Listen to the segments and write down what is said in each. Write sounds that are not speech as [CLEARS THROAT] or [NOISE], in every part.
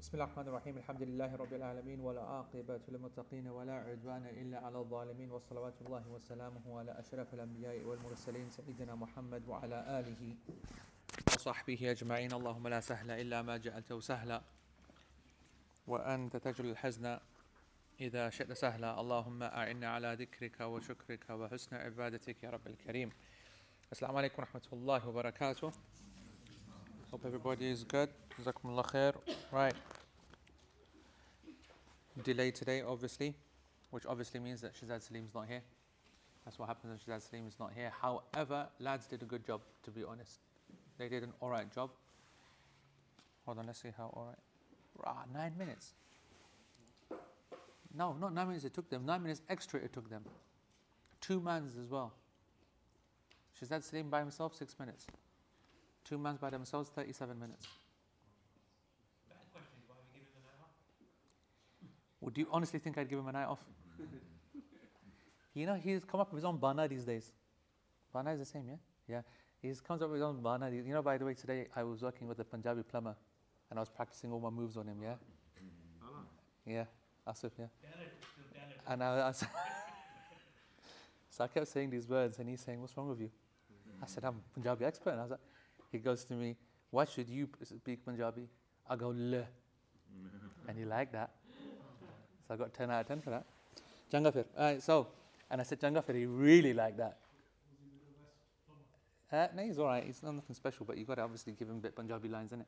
بسم الله الرحمن الرحيم. الحمد لله رب العالمين ولا عاقبة للمتقين ولا عدوان إلا على الظالمين وصلوات الله وسلامه على أشرف الأنبياء والمرسلين سيدنا محمد وعلى آله وصحبه أجمعين. اللهم لا سهل إلا ما جعلته سهلا وأنت تجل الحزن إذا شئت سهلا. اللهم أعنا على ذكرك وشكرك وحسن عبادتك يا رب الكريم. السلام عليكم ورحمة الله وبركاته. Hope everybody is good. Jazakumullah khair. Right. Delay today, obviously, which obviously means that Shazad Salim's not here. That's what happens when Shazad Salim is not here. However, lads did a good job, to be honest. They did an alright job. Hold on, let's see how alright. Ah, nine minutes. No, not nine minutes it took them. Nine minutes extra it took them. Two mans as well. Shazad Salim by himself, six minutes. Two months by themselves, 37 minutes. [LAUGHS] Would you honestly think I'd give him a night off? [LAUGHS] you know, he's come up with his own bana these days. Bana is the same, yeah? Yeah. He comes up with his own bana. You know, by the way, today I was working with a Punjabi plumber and I was practicing all my moves on him, yeah? Yeah, Asif, yeah. And I, I, [LAUGHS] so I kept saying these words and he's saying, What's wrong with you? I said, I'm a Punjabi expert. And I was like, he goes to me, Why should you speak Punjabi? I go, Le. [LAUGHS] and he liked that. So I got 10 out of 10 for that. Jangafir. Alright, so, and I said, Jangafir, he really liked that. Uh, no, he's alright. He's not nothing special, but you've got to obviously give him a bit Punjabi lines, in it.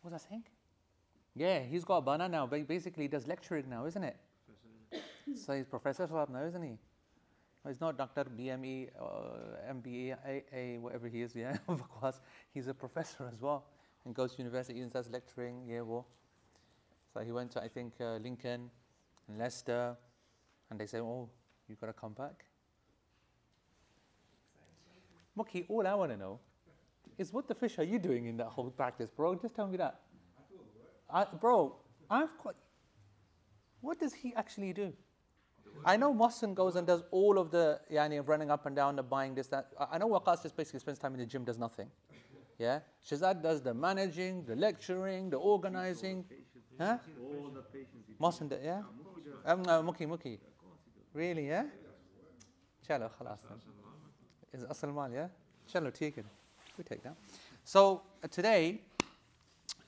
What was I saying? Yeah, he's got a bana now. Basically, he does lecturing now, isn't it? so he's Professor Swab now, isn't he? He's not Dr. BME, uh, MBA, AA, whatever he is, yeah, [LAUGHS] of course. He's a professor as well and goes to university and starts lecturing, yeah, well. So he went to, I think, uh, Lincoln and Leicester, and they say, oh, you've got to come back. Muki, all I want to know is what the fish are you doing in that whole practice, bro? Just tell me that. I, bro, I've. What does he actually do? I know Mohsen goes and does all of the yani, of running up and down, the buying this, that. I know Waqas just basically spends time in the gym, does nothing. Yeah? Shazad does the managing, the lecturing, the organizing. Huh? Mohsen, yeah? Um, uh, Muki, Muki. Really, yeah? Chalo, khalas. Is Asal Mal, yeah? Chalo, take it. We take that. So uh, today,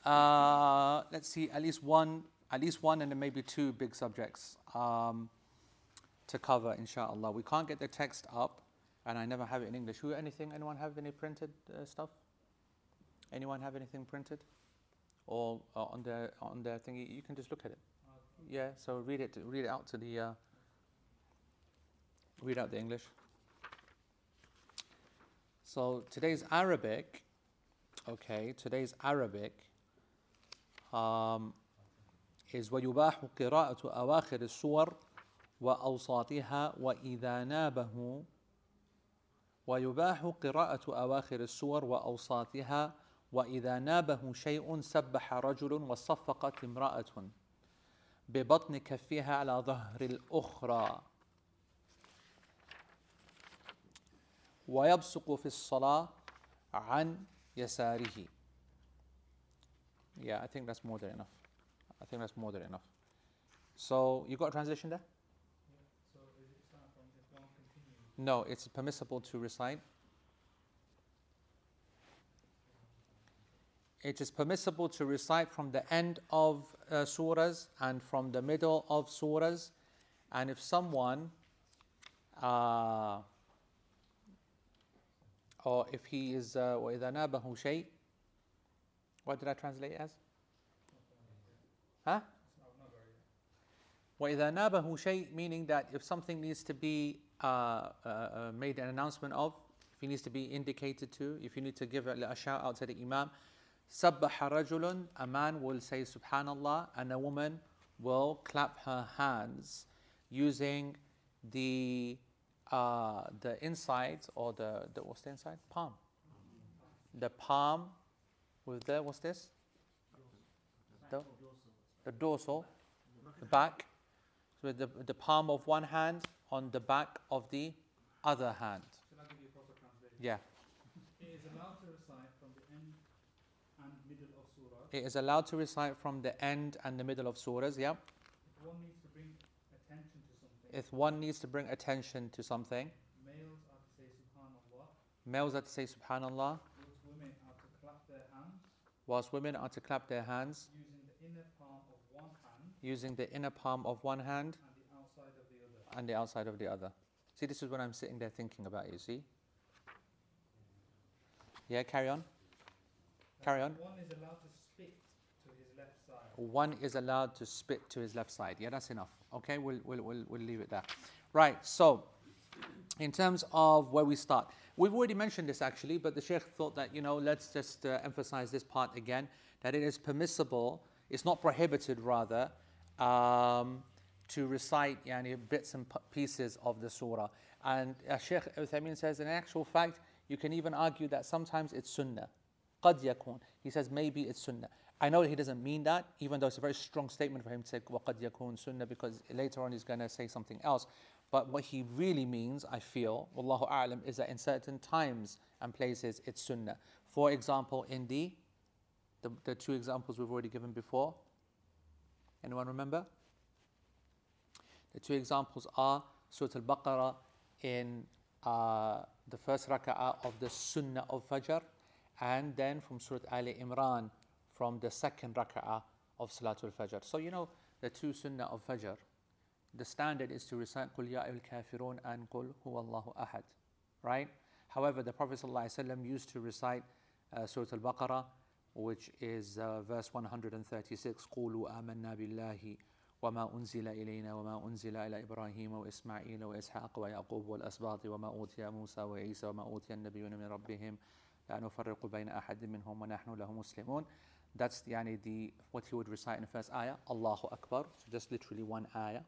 uh, let's see, at least one, at least one, and then maybe two big subjects. Um, to cover, inshallah. We can't get the text up, and I never have it in English. Who, anything? Anyone have any printed uh, stuff? Anyone have anything printed, or uh, on their on their thing? You can just look at it. Yeah. So read it. Read it out to the. Uh, read out the English. So today's Arabic. Okay, today's Arabic. Um, is ويباح قراءة أواخر السور وأوساطها وإذا نابه ويباح قراءة أواخر السور وأوساطها وإذا نابه شيء سبح رجل وصفقت امرأة ببطن كفها على ظهر الأخرى ويبصق في الصلاة عن يساره Yeah, I think that's more than enough. I think that's more than enough. So, you got a translation there? No, it's permissible to recite. It is permissible to recite from the end of uh, surahs and from the middle of surahs. And if someone, uh, or if he is, وَإِذَا نَابَهُ شَيْء What did I translate as? Huh? وَإِذَا نَابَهُ شَيْء Meaning that if something needs to be uh, uh, uh, made an announcement of, if he needs to be indicated to, if you need to give a, a shout out to the Imam, سَبَّحَ رَجُلٌ A man will say Subhanallah and a woman will clap her hands using the uh, the inside or the, the what's the inside? Palm. The palm with the what's this? The, the dorsal, the back. So the, the palm of one hand on the back of the other hand. Shall I give you a proper translation? Yeah. It is allowed to recite from the end and middle of surah. It is allowed to recite from the end and the middle of surahs, yep. If one needs to bring attention to something, If one needs to bring attention to something, males are to say subhanallah, males are to say subhanallah, whilst women are to clap their hands whilst women are to clap their hands using the inner palm of one hand using the inner palm of one hand and the outside of the other. And the outside of the other. See, this is what I'm sitting there thinking about, you see? Yeah, carry on. Carry on. One is allowed to spit to his left side. One is allowed to spit to his left side. Yeah, that's enough. Okay, we'll, we'll, we'll, we'll leave it there. Right, so in terms of where we start, we've already mentioned this actually, but the Sheikh thought that, you know, let's just uh, emphasize this part again that it is permissible, it's not prohibited rather, um, to recite yani, bits and p- pieces of the surah. And uh, Sheikh Uthaymeen says, in actual fact, you can even argue that sometimes it's sunnah. قد يكون. He says maybe it's sunnah. I know he doesn't mean that, even though it's a very strong statement for him to say وقد يكون sunnah because later on he's going to say something else. But what he really means, I feel, Wallahu a'lam, is that in certain times and places it's sunnah. For example, in the, the, the two examples we've already given before. Anyone remember? The two examples are Surah Al Baqarah in uh, the first raka'a of the Sunnah of Fajr, and then from Surah Al Imran from the second raka'a of Salatul Fajr. So, you know, the two Sunnah of Fajr, the standard is to recite Qul Ya al Kafirun and Qul Huwallahu Ahad, right? However, the Prophet ﷺ used to recite uh, Surah Al Baqarah, which is uh, verse 136, Qulu Amanna Billahi. وما أنزل إلينا وما أنزل إلى إبراهيم وإسماعيل وإسحاق ويعقوب والأسباط وما أوتي موسى وعيسى وما أوتي النبيون من ربهم لا نفرق بين أحد منهم ونحن له مسلمون That's يعني the, what he would recite in the first ayah, Allahu Akbar, so just literally one ayah.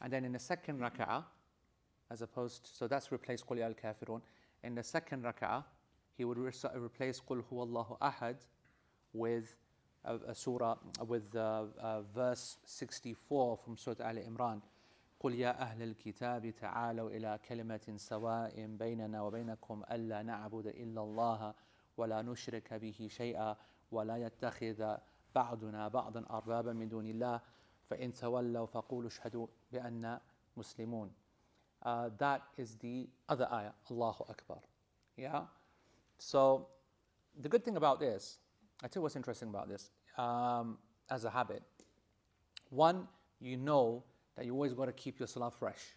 And then in the second raka'ah, as opposed to, so that's replaced Qul al Kafirun. In the second raka'ah, he would re- replace Qul Huwa Allahu Ahad with surah, with uh, uh, verse 64 from Surah Al Imran. قل يا أهل الكتاب تعالوا إلى كلمة سواء بيننا وبينكم ألا نعبد إلا الله ولا نشرك به شيئا ولا يتخذ بعضنا بعضا أربابا من دون الله فإن تولوا فقولوا اشهدوا بأننا مسلمون. Uh, that is the other ayah, Allahu Akbar. Yeah? So, the good thing about this, I tell you what's interesting about this, um, as a habit. One, you know that you always got to keep your salah fresh.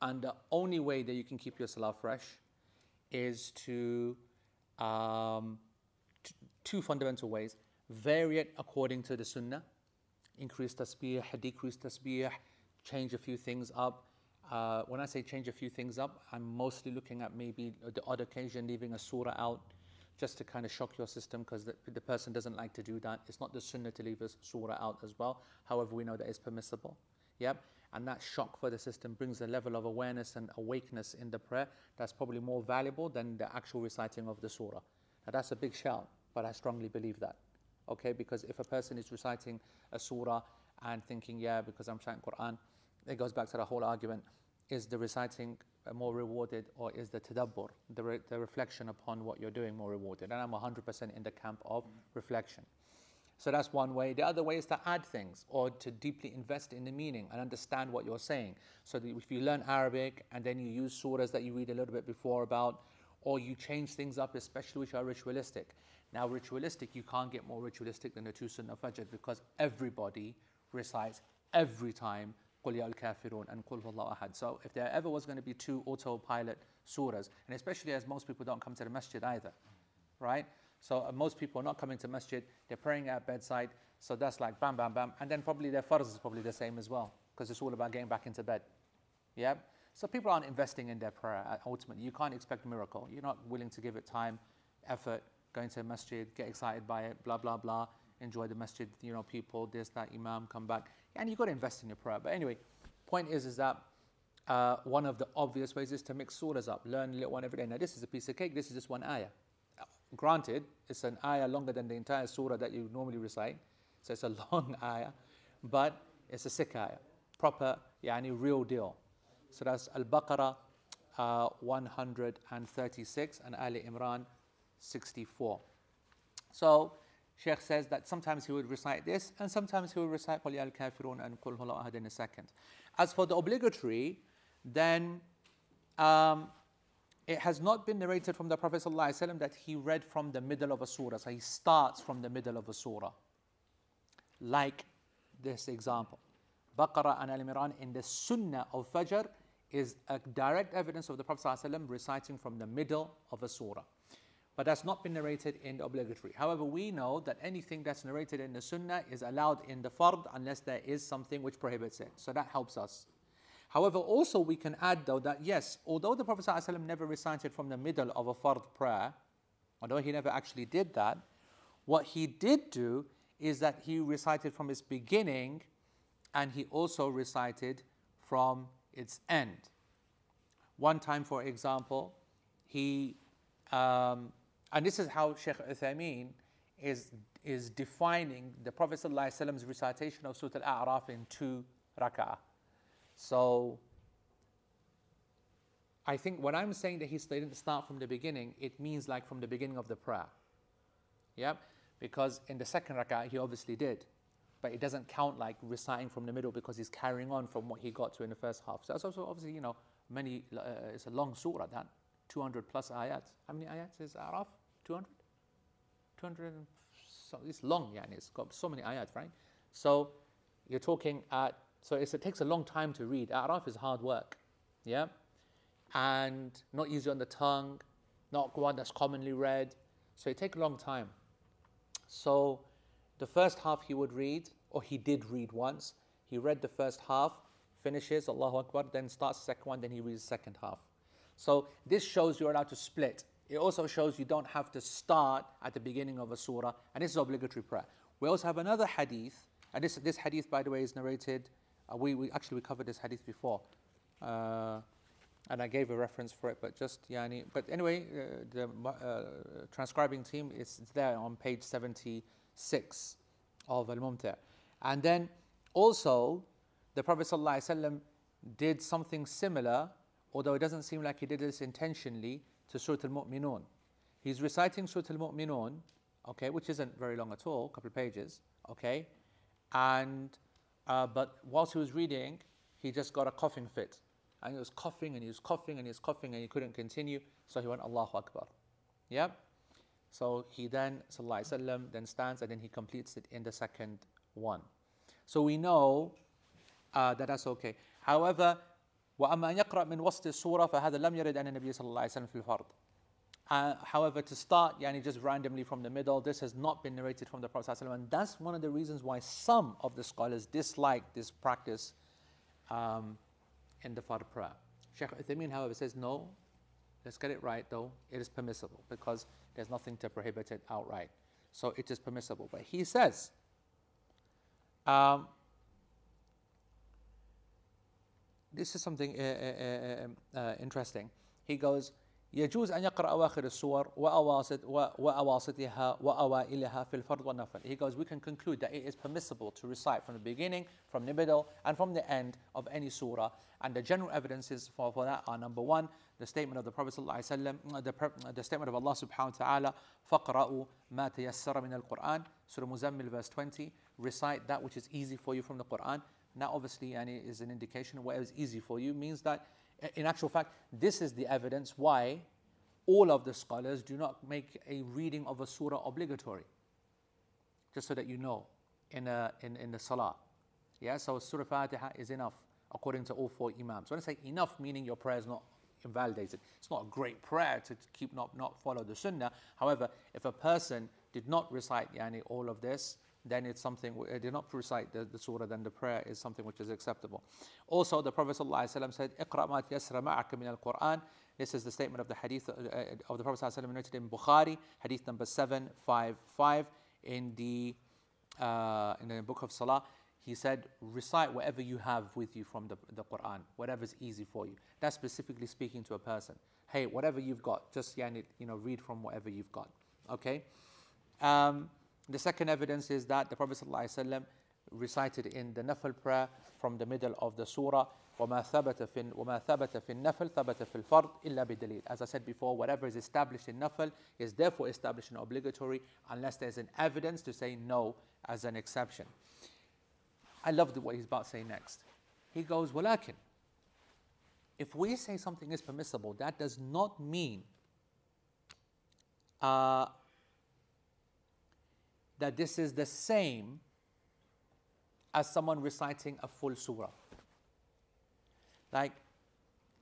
And the only way that you can keep your salah fresh is to, um, t- two fundamental ways. Vary it according to the sunnah. Increase tasbih, decrease tasbih, change a few things up. Uh, when I say change a few things up, I'm mostly looking at maybe the odd occasion leaving a surah out just to kind of shock your system because the, the person doesn't like to do that. It's not the sunnah to leave a surah out as well. However, we know that it's permissible. Yep. And that shock for the system brings a level of awareness and awakeness in the prayer that's probably more valuable than the actual reciting of the surah. Now, that's a big shout, but I strongly believe that. Okay, because if a person is reciting a surah and thinking, yeah, because I'm reciting Quran, it goes back to the whole argument is the reciting Uh, more rewarded or is the tadabbur, the, re- the reflection upon what you're doing more rewarded? And I'm 100% in the camp of reflection. So that's one way. The other way is to add things or to deeply invest in the meaning and understand what you're saying. So if you learn Arabic and then you use surahs that you read a little bit before about, or you change things up, especially which are ritualistic. Now, ritualistic, you can't get more ritualistic than the two Sunnah Fajr because everybody recites every time so if there ever was going to be two autopilot surahs, and especially as most people don't come to the masjid either, right? So uh, most people are not coming to masjid, they're praying at bedside, so that's like bam, bam, bam. And then probably their farz is probably the same as well, because it's all about getting back into bed. Yeah? So people aren't investing in their prayer ultimately. You can't expect a miracle. You're not willing to give it time, effort, going to a masjid, get excited by it, blah, blah, blah enjoy the masjid, you know, people, this, that, imam, come back. And you've got to invest in your prayer. But anyway, point is, is that uh, one of the obvious ways is to mix surahs up. Learn a little one every day. Now, this is a piece of cake. This is just one ayah. Granted, it's an ayah longer than the entire surah that you normally recite. So it's a [LAUGHS] long ayah. But it's a sick ayah. Proper, yani real deal. So that's Al-Baqarah uh, 136 and Ali Imran 64. So Sheikh says that sometimes he would recite this and sometimes he would recite Qul al kafirun and Qul Hula ahad in a second. As for the obligatory, then um, it has not been narrated from the Prophet ﷺ that he read from the middle of a surah. So he starts from the middle of a surah. Like this example. Baqarah and Al Imran in the Sunnah of Fajr is a direct evidence of the Prophet ﷺ reciting from the middle of a surah. But that's not been narrated in the obligatory. However, we know that anything that's narrated in the Sunnah is allowed in the Fard unless there is something which prohibits it. So that helps us. However, also we can add though that yes, although the Prophet ﷺ never recited from the middle of a fard prayer, although he never actually did that, what he did do is that he recited from its beginning and he also recited from its end. One time, for example, he, um, and this is how Sheikh Uthaymeen is, is defining the Prophet ﷺ's recitation of Surah Al A'raf in two rak'ah. So I think when I'm saying that he didn't start from the beginning, it means like from the beginning of the prayer. Yeah? Because in the second rak'ah, he obviously did. But it doesn't count like reciting from the middle because he's carrying on from what he got to in the first half. So that's also obviously, you know, many, uh, it's a long surah that, 200 plus ayat. How many ayats is Araf? 200? 200, so it's long, yeah, and it's got so many ayat, right? So you're talking at so it takes a long time to read. A'raf is hard work, yeah, and not easy on the tongue, not one that's commonly read. So it takes a long time. So the first half he would read, or he did read once. He read the first half, finishes Allahu Akbar, then starts the second one, then he reads the second half. So this shows you're allowed to split. It also shows you don't have to start at the beginning of a surah, and this is obligatory prayer. We also have another hadith, and this, this hadith, by the way, is narrated uh, we, we actually we covered this hadith before, uh, and I gave a reference for it, but just yani. But anyway, uh, the uh, transcribing team is there on page seventy six of Al Mumti, and then also the Prophet ﷺ did something similar, although it doesn't seem like he did this intentionally, to Surah Al Mu'minun. He's reciting Surah Al Mu'minun, okay, which isn't very long at all, a couple of pages, okay, and uh, but whilst he was reading, he just got a coughing fit. And he was coughing and he was coughing and he was coughing and he couldn't continue. So he went, Allahu Akbar. Yep. So he then, sallallahu Alaihi Wasallam, then stands and then he completes it in the second one. So we know uh, that that's okay. However, وأما أن يقرأ من وسط السورة فهذا لم يرد عن النبي صلى الله عليه وسلم في الفرض. Uh, however, to start, yani just randomly from the middle, this has not been narrated from the Prophet ﷺ, and that's one of the reasons why some of the scholars dislike this practice um, in the Fard prayer. Sheikh Uthaymeen, however, says no, let's get it right though, it is permissible because there's nothing to prohibit it outright. So it is permissible. But he says, um, this is something uh, uh, uh, uh interesting. He goes, يجوز أن يقرأ أواخر السور وأواسط وأواسطها وأوائلها في الفرض والنفل. He goes, we can conclude that it is permissible to recite from the beginning, from the middle, and from the end of any surah. And the general evidences for, for that are number one, the statement of the Prophet ﷺ, the, the statement of Allah subhanahu wa ta'ala, فَقْرَأُوا مَا تَيَسَّرَ مِنَ الْقُرْآنِ Surah Muzammil verse 20, recite that which is easy for you from the Quran. Now obviously yani, is an indication of whatever is easy for you means that in actual fact, this is the evidence why all of the scholars do not make a reading of a surah obligatory. Just so that you know, in, a, in, in the salah. Yeah, so Surah Fatiha is enough according to all four Imams. When I say enough, meaning your prayer is not invalidated. It's not a great prayer to keep not, not follow the Sunnah. However, if a person did not recite yani, all of this, then it's something, uh, did not recite the, the surah, then the prayer is something which is acceptable. Also, the Prophet ﷺ said, اقرأ ما تيسر معك من القرآن. This is the statement of the hadith uh, uh of the Prophet ﷺ noted in Bukhari, hadith number 755 in the, uh, in the book of Salah. He said, recite whatever you have with you from the, the Quran, whatever is easy for you. That's specifically speaking to a person. Hey, whatever you've got, just you know, read from whatever you've got. Okay? Um, the second evidence is that the Prophet ﷺ recited in the Nafal prayer from the middle of the surah, وما ثبت في وما ثبت في النفل ثبت في الفرض إلا بدليل. As I said before, whatever is established in nafl is therefore established in obligatory unless there's an evidence to say no as an exception. I love what he's about to say next. He goes, ولكن if we say something is permissible, that does not mean uh, that this is the same as someone reciting a full surah. Like,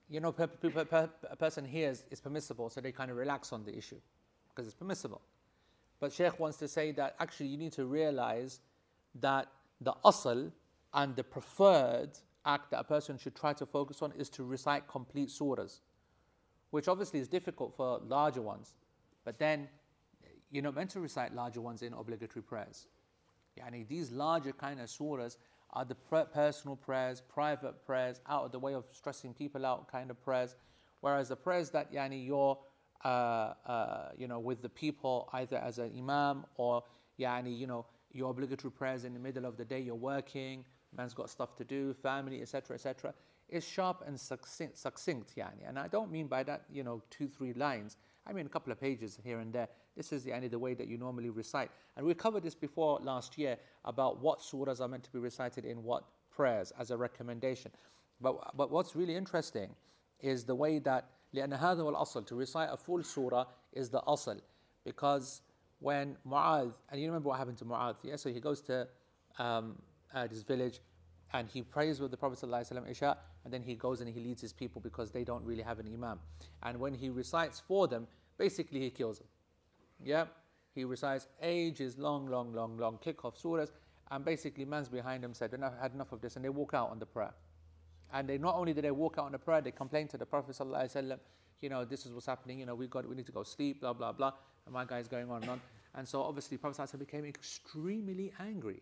you know, per, per, per, a person hears it's permissible, so they kind of relax on the issue because it's permissible. But Sheikh wants to say that actually you need to realize that the asl and the preferred act that a person should try to focus on is to recite complete surahs, which obviously is difficult for larger ones. But then you're not meant to recite larger ones in obligatory prayers. Yani these larger kind of surahs are the personal prayers, private prayers, out of the way of stressing people out kind of prayers. Whereas the prayers that yani you're uh, uh, you know with the people either as an imam or yani you know your obligatory prayers in the middle of the day you're working, man's got stuff to do, family, etc., etc., is sharp and succinct, succinct yani. And I don't mean by that you know two three lines. I mean a couple of pages here and there. This is the, the way that you normally recite. And we covered this before last year about what surahs are meant to be recited in what prayers as a recommendation. But, but what's really interesting is the way that لأن هذا هو الأصل to recite a full surah is the asl because when Mu'adh and you remember what happened to Mu'adh yeah so he goes to um, uh, this village and he prays with the Prophet ﷺ Isha and then he goes and he leads his people because they don't really have an imam and when he recites for them basically he kills them yeah, he recites ages long, long, long, long kick-off surahs, and basically man's behind him said, enough, had enough of this, and they walk out on the prayer. And they not only did they walk out on the prayer, they complain to the Prophet ﷺ, you know, this is what's happening, you know, we got we need to go sleep, blah blah blah. And my guy's going on and on. And so obviously Prophet ﷺ became extremely angry.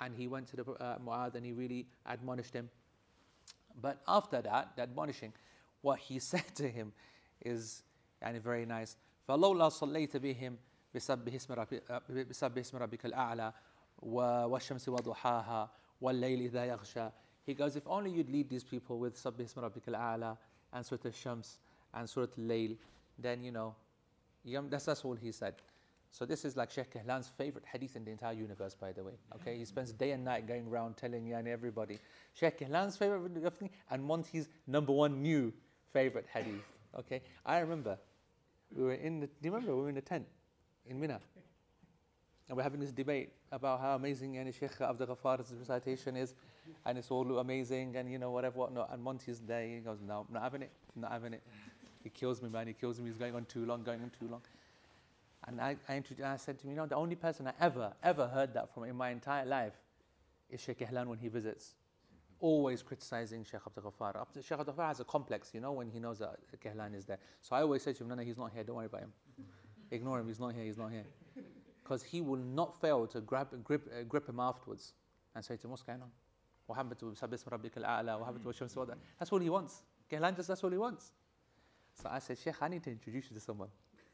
And he went to the uh, Mu'adh and he really admonished him. But after that, the admonishing, what he [LAUGHS] said to him is and very nice. فلولا صليت بهم بسبح اسم ربك بسبح اسم ربك الأعلى والشمس وضحاها والليل إذا يغشى He goes, if only you'd lead these people with سبح اسم ربك الأعلى and Surah Al-Shams and Surah Al-Layl, then you know, that's, that's all he said. So this is like Sheikh Kihlan's favorite hadith in the entire universe, by the way. Okay, he spends day and night going around telling yani everybody. Sheikh Kihlan's favorite and Monty's number one new favorite hadith. Okay, I remember we were in the, do you remember we were in the tent in Mina? And we're having this debate about how amazing yani, Sheikh Abdul Ghafar's recitation is, and it's all amazing, and you know, whatever, whatnot. And Monty's there, he goes, No, I'm not having it, I'm not having it. He kills me, man, he kills me, he's going on too long, going on too long. And I, I, I said to him, You know, the only person I ever, ever heard that from in my entire life is Sheikh Ihlan when he visits always criticizing Sheikh Abdul Ghaffar. Sheikh Abdul Ghaffar has a complex, you know, when he knows that Kehlan is there. So I always say to him, no, no, he's not here, don't worry about him. Ignore him, he's not here, he's not here. Because he will not fail to grab, grip, uh, grip him afterwards and say to him, what's going on? What happened to Sabis Rabbik al-A'la? What happened to Shams? That's all he wants. Kehlan just, that's all he wants. So I said, Sheikh, I need to introduce you to someone.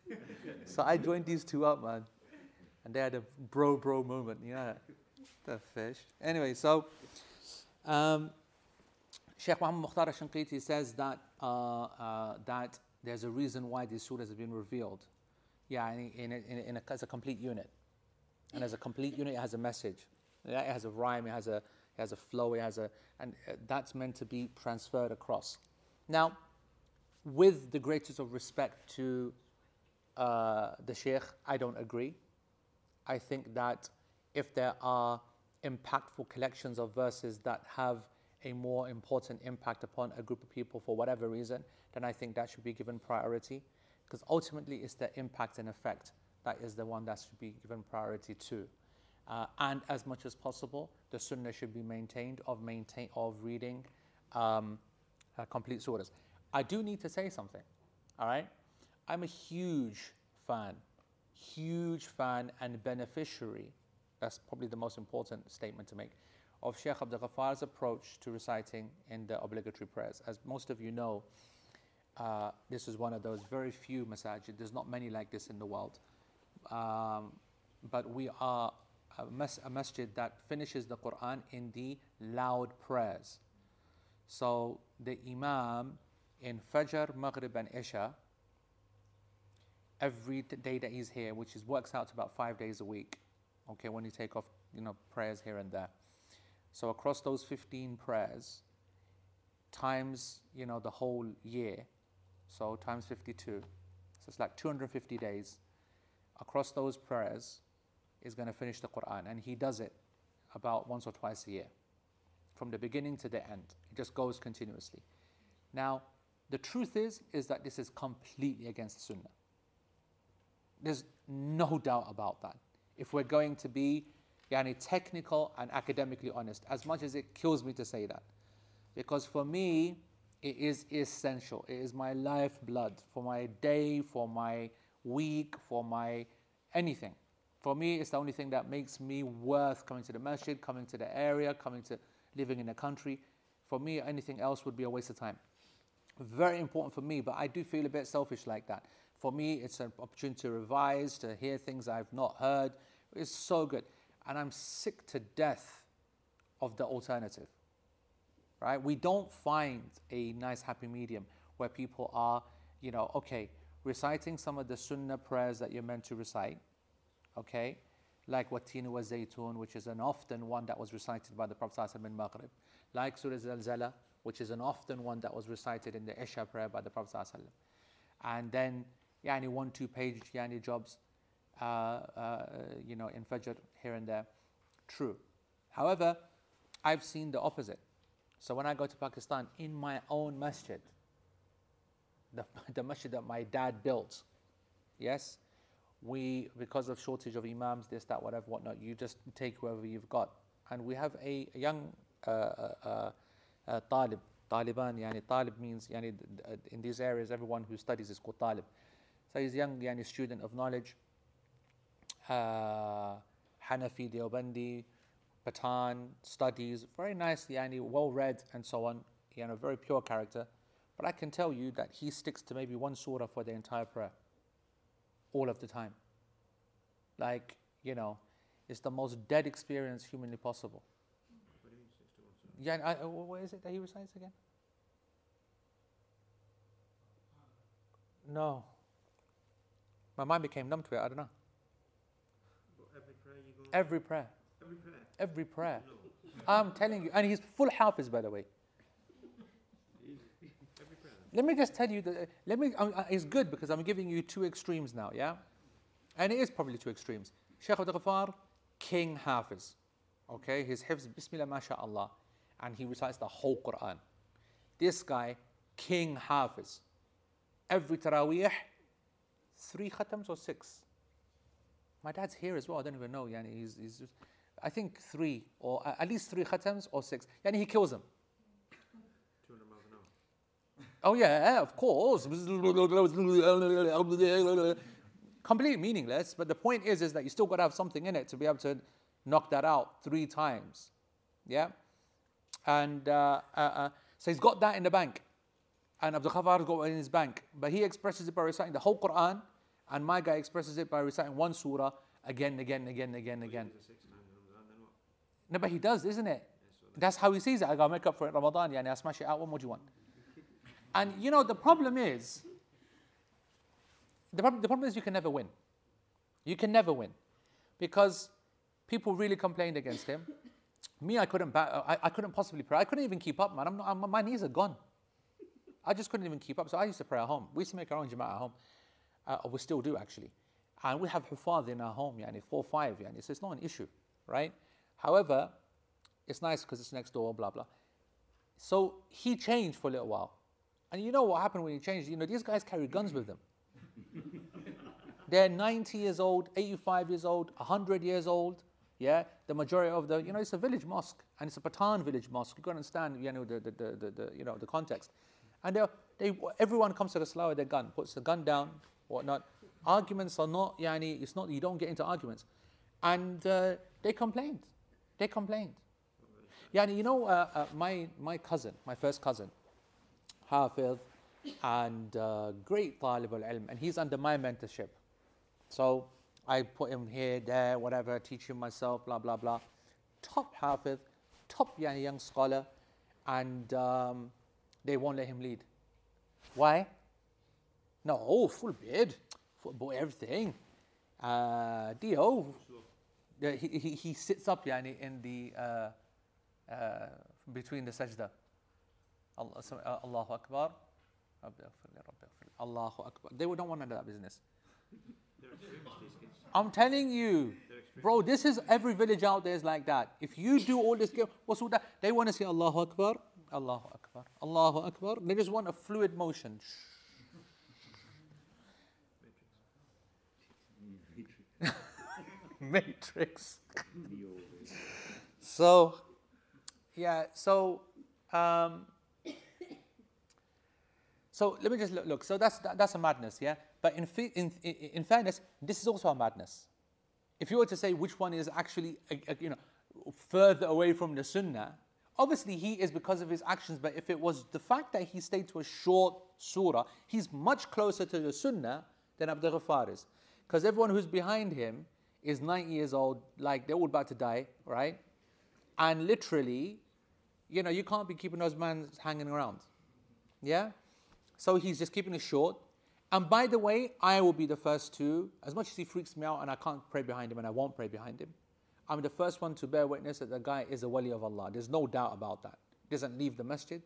[LAUGHS] so I joined these two up, man. And they had a bro bro moment, you know. The fish. Anyway, so um, Sheikh Muhammad Mukhtar Shanqiti says that, uh, uh, that there's a reason why these surahs have been revealed. Yeah, in, in, in, a, as a complete unit. And as a complete unit, it has a message. It has a rhyme, it has a, it has a flow, it has a, and uh, that's meant to be transferred across. Now, with the greatest of respect to uh, the Sheikh, I don't agree. I think that if there are impactful collections of verses that have a more important impact upon a group of people for whatever reason, then I think that should be given priority. Because ultimately, it's the impact and effect that is the one that should be given priority to. Uh, and as much as possible, the sunnah should be maintained of maintain of reading um, uh, complete surahs. I do need to say something. All right, I'm a huge fan, huge fan and beneficiary that's probably the most important statement to make of Sheikh Abdul Ghafar's approach to reciting in the obligatory prayers. As most of you know, uh, this is one of those very few masajid. There's not many like this in the world. Um, but we are a, mas- a masjid that finishes the Quran in the loud prayers. So the Imam in Fajr, Maghrib, and Isha, every day that he's here, which is works out to about five days a week, okay, when you take off, you know, prayers here and there. So across those 15 prayers, times, you know, the whole year, so times 52, so it's like 250 days. Across those prayers, is going to finish the Quran, and he does it about once or twice a year, from the beginning to the end. It just goes continuously. Now, the truth is, is that this is completely against Sunnah. There's no doubt about that. If we're going to be yani, technical and academically honest, as much as it kills me to say that. Because for me, it is essential. It is my lifeblood for my day, for my week, for my anything. For me, it's the only thing that makes me worth coming to the masjid, coming to the area, coming to living in the country. For me, anything else would be a waste of time. Very important for me, but I do feel a bit selfish like that. For me, it's an opportunity to revise, to hear things I've not heard. It's so good. And I'm sick to death of the alternative. Right? We don't find a nice happy medium where people are, you know, okay, reciting some of the sunnah prayers that you're meant to recite, okay, like Wattini wa Zaytun, which is an often one that was recited by the Prophet in Maghrib, like Surah Zalzala, which is an often one that was recited in the Isha prayer by the Prophet and then yani one two page yani jobs, uh, uh, you know, in Fajr here and there. True. However, I've seen the opposite. So when I go to Pakistan, in my own masjid, the, [LAUGHS] the masjid that my dad built, yes, we, because of shortage of imams, this, that, whatever, whatnot, you just take whoever you've got. And we have a, a young uh, uh, uh, uh talib, Taliban, yani talib means, yani, in these areas, everyone who studies is called talib. So he's a young yani, student of knowledge, uh, Hanafi, Deobandi, Pathan, studies, very nice, yani, well read, and so on, you know, very pure character. But I can tell you that he sticks to maybe one surah for the entire prayer all of the time. Like, you know, it's the most dead experience humanly possible. Yeah, I, what is it that he recites again? No. My mind became numb to it, I don't know. Every prayer Every prayer. Every prayer. Every prayer. I'm telling you, and he's full hafiz, by the way. Let me just tell you that, let me, uh, it's good because I'm giving you two extremes now, yeah? And it is probably two extremes. Sheikh Abdul Ghaffar, King Hafiz. Okay, his Hifz, Bismillah, MashaAllah. And he recites the whole Quran. This guy, King Hafiz. Every Taraweeh, three khatams or six? My dad's here as well, I don't even know. Yani he's, he's just, I think three, or at least three khatams or six. Yani he kills them. Oh yeah, of course. Completely meaningless. But the point is, is that you still got to have something in it to be able to knock that out three times. Yeah. And uh, uh, uh, so he's got that in the bank, and Abdul Ghafar's got it in his bank. But he expresses it by reciting the whole Quran, and my guy expresses it by reciting one surah again, again, again, again, again. No, but he does, isn't it? That's how he sees it. I gotta make up for it Ramadan. Yani I smash it out. What more do you want? And you know, the problem is, the problem, the problem is you can never win. You can never win. Because people really complained against him. Me, I couldn't, I, I couldn't possibly pray. I couldn't even keep up, man. I'm not, I'm, my knees are gone. I just couldn't even keep up. So I used to pray at home. We used to make our own jama'ah at home. Uh, we still do, actually. And we have hufad in our home, yani, four, five, yani, so it's not an issue, right? However, it's nice because it's next door, blah, blah. So he changed for a little while. And you know what happened when he changed? You know, these guys carry guns with them. [LAUGHS] They're 90 years old, 85 years old, 100 years old. Yeah, the majority of the, you know, it's a village mosque and it's a Pathan village mosque. You've got to understand, you know, the, the, the, the, you know, the context. And they, everyone comes to the salah with their gun, puts the gun down, whatnot. Arguments are not, yani, it's not, you don't get into arguments. And uh, they complained. They complained. Yani, you know, uh, uh, my, my cousin, my first cousin, Hafiz, and uh, great talib al-ilm, and he's under my mentorship. So I put him here, there, whatever, teach him myself, blah, blah, blah. Top Hafiz, top young, young scholar, and um, they won't let him lead. Why? No, full boy, everything. Uh, Dio, he, he, he sits up yani, in the uh, uh, between the sajda. Allah, so- uh, Allahu Akbar. Allahu Akbar. They don't want none of that business. I'm telling you, bro, this is every village out there is like that. If you do all this, what's all that? They want to say Allahu Akbar, Allahu Akbar, Allahu Akbar. They just want a fluid motion. Matrix. [LAUGHS] so, yeah, so, um, so let me just look. look. So that's that, that's a madness, yeah. But in in in fairness, this is also a madness. If you were to say which one is actually, uh, uh, you know, further away from the Sunnah, obviously he is because of his actions. But if it was the fact that he stayed to a short surah, he's much closer to the Sunnah than Abdul Ghaffar is, because everyone who's behind him is 90 years old, like they're all about to die, right? And literally, you know, you can't be keeping those men hanging around. Yeah? So he's just keeping it short. And by the way, I will be the first to, as much as he freaks me out and I can't pray behind him and I won't pray behind him, I'm the first one to bear witness that the guy is a wali of Allah. There's no doubt about that. Doesn't leave the masjid,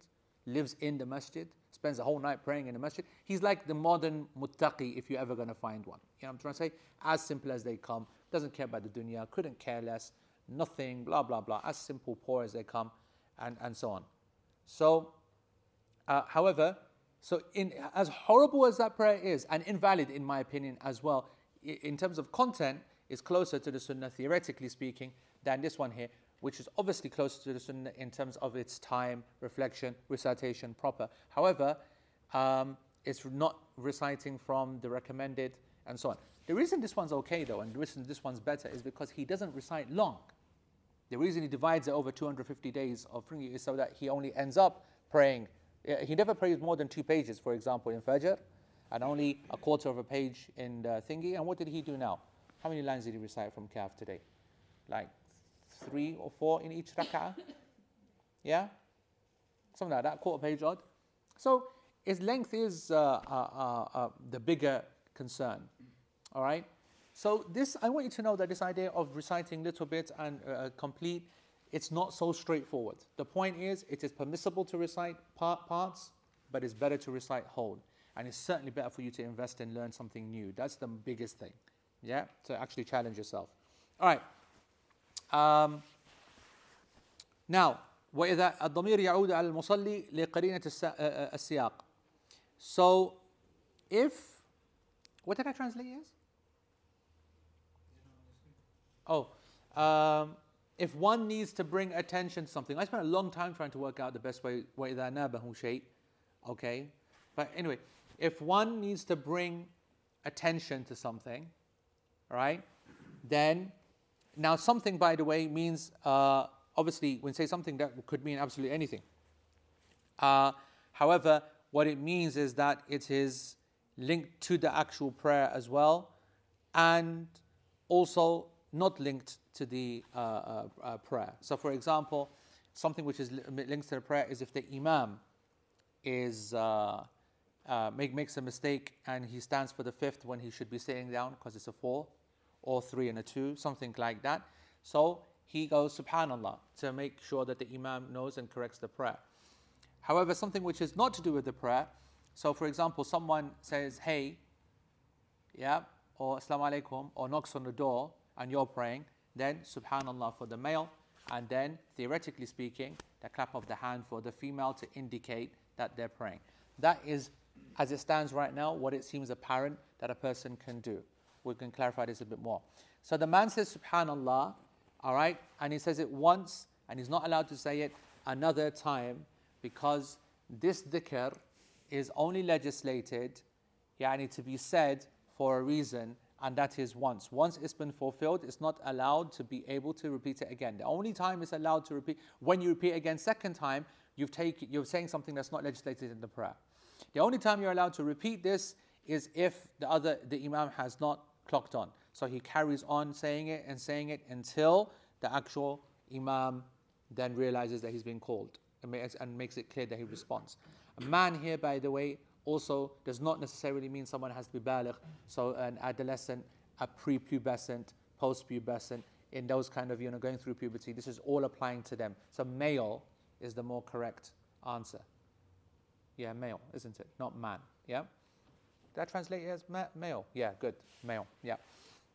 lives in the masjid, spends the whole night praying in the masjid. He's like the modern muttaqi if you're ever going to find one. You know what I'm trying to say? As simple as they come, doesn't care about the dunya, couldn't care less, nothing, blah, blah, blah. As simple, poor as they come, and, and so on. So, uh, however, so in, as horrible as that prayer is, and invalid in my opinion as well, in terms of content, is closer to the Sunnah theoretically speaking than this one here, which is obviously closer to the Sunnah in terms of its time, reflection, recitation proper. However, um, it's not reciting from the recommended and so on. The reason this one's okay though, and the reason this one's better is because he doesn't recite long. The reason he divides it over 250 days of praying is so that he only ends up praying. He never prays more than two pages, for example, in Fajr, and only a quarter of a page in the thingy. And what did he do now? How many lines did he recite from Kaf today? Like three or four in each rak'ah? [LAUGHS] Yeah? Something like that, quarter page odd. So his length is uh, uh, uh, uh, the bigger concern. All right? So this, I want you to know that this idea of reciting little bits and uh, complete, it's not so straightforward. The point is, it is permissible to recite part, parts, but it's better to recite whole. And it's certainly better for you to invest and learn something new. That's the biggest thing. Yeah? To actually challenge yourself. All right. Um, now, وإذا الضمير يعود على المصلي لقرينة الس- uh, uh, السياق. So, if what did I translate as? Oh, um, if one needs to bring attention to something, I spent a long time trying to work out the best way. Okay, but anyway, if one needs to bring attention to something, right? Then, now something, by the way, means uh, obviously when say something that could mean absolutely anything. Uh, however, what it means is that it is linked to the actual prayer as well, and also not linked to the uh, uh, uh, prayer. So, for example, something which is li- linked to the prayer is if the imam is uh, uh, make, makes a mistake and he stands for the fifth when he should be sitting down because it's a four, or three and a two, something like that. So he goes Subhanallah to make sure that the imam knows and corrects the prayer. However, something which is not to do with the prayer, so for example, someone says, Hey, yeah, or Assalamu alaikum, or knocks on the door and you're praying, then Subhanallah for the male, and then theoretically speaking, the clap of the hand for the female to indicate that they're praying. That is, as it stands right now, what it seems apparent that a person can do. We can clarify this a bit more. So the man says Subhanallah, all right, and he says it once, and he's not allowed to say it another time because this dhikr is only legislated yani to be said for a reason, and that is once. Once it's been fulfilled, it's not allowed to be able to repeat it again. The only time it's allowed to repeat, when you repeat again second time, you've taken, you're saying something that's not legislated in the prayer. The only time you're allowed to repeat this is if the other, the imam has not clocked on. So he carries on saying it and saying it until the actual imam then realizes that he's been called. and makes, and makes it clear that he responds. A man here, by the way, also does not necessarily mean someone has to be baligh, so an adolescent, a prepubescent, postpubescent, in those kind of, you know, going through puberty. This is all applying to them. So male is the more correct answer. Yeah, male, isn't it? Not man. Yeah? That translate as ma- male? Yeah, good. Male. Yeah.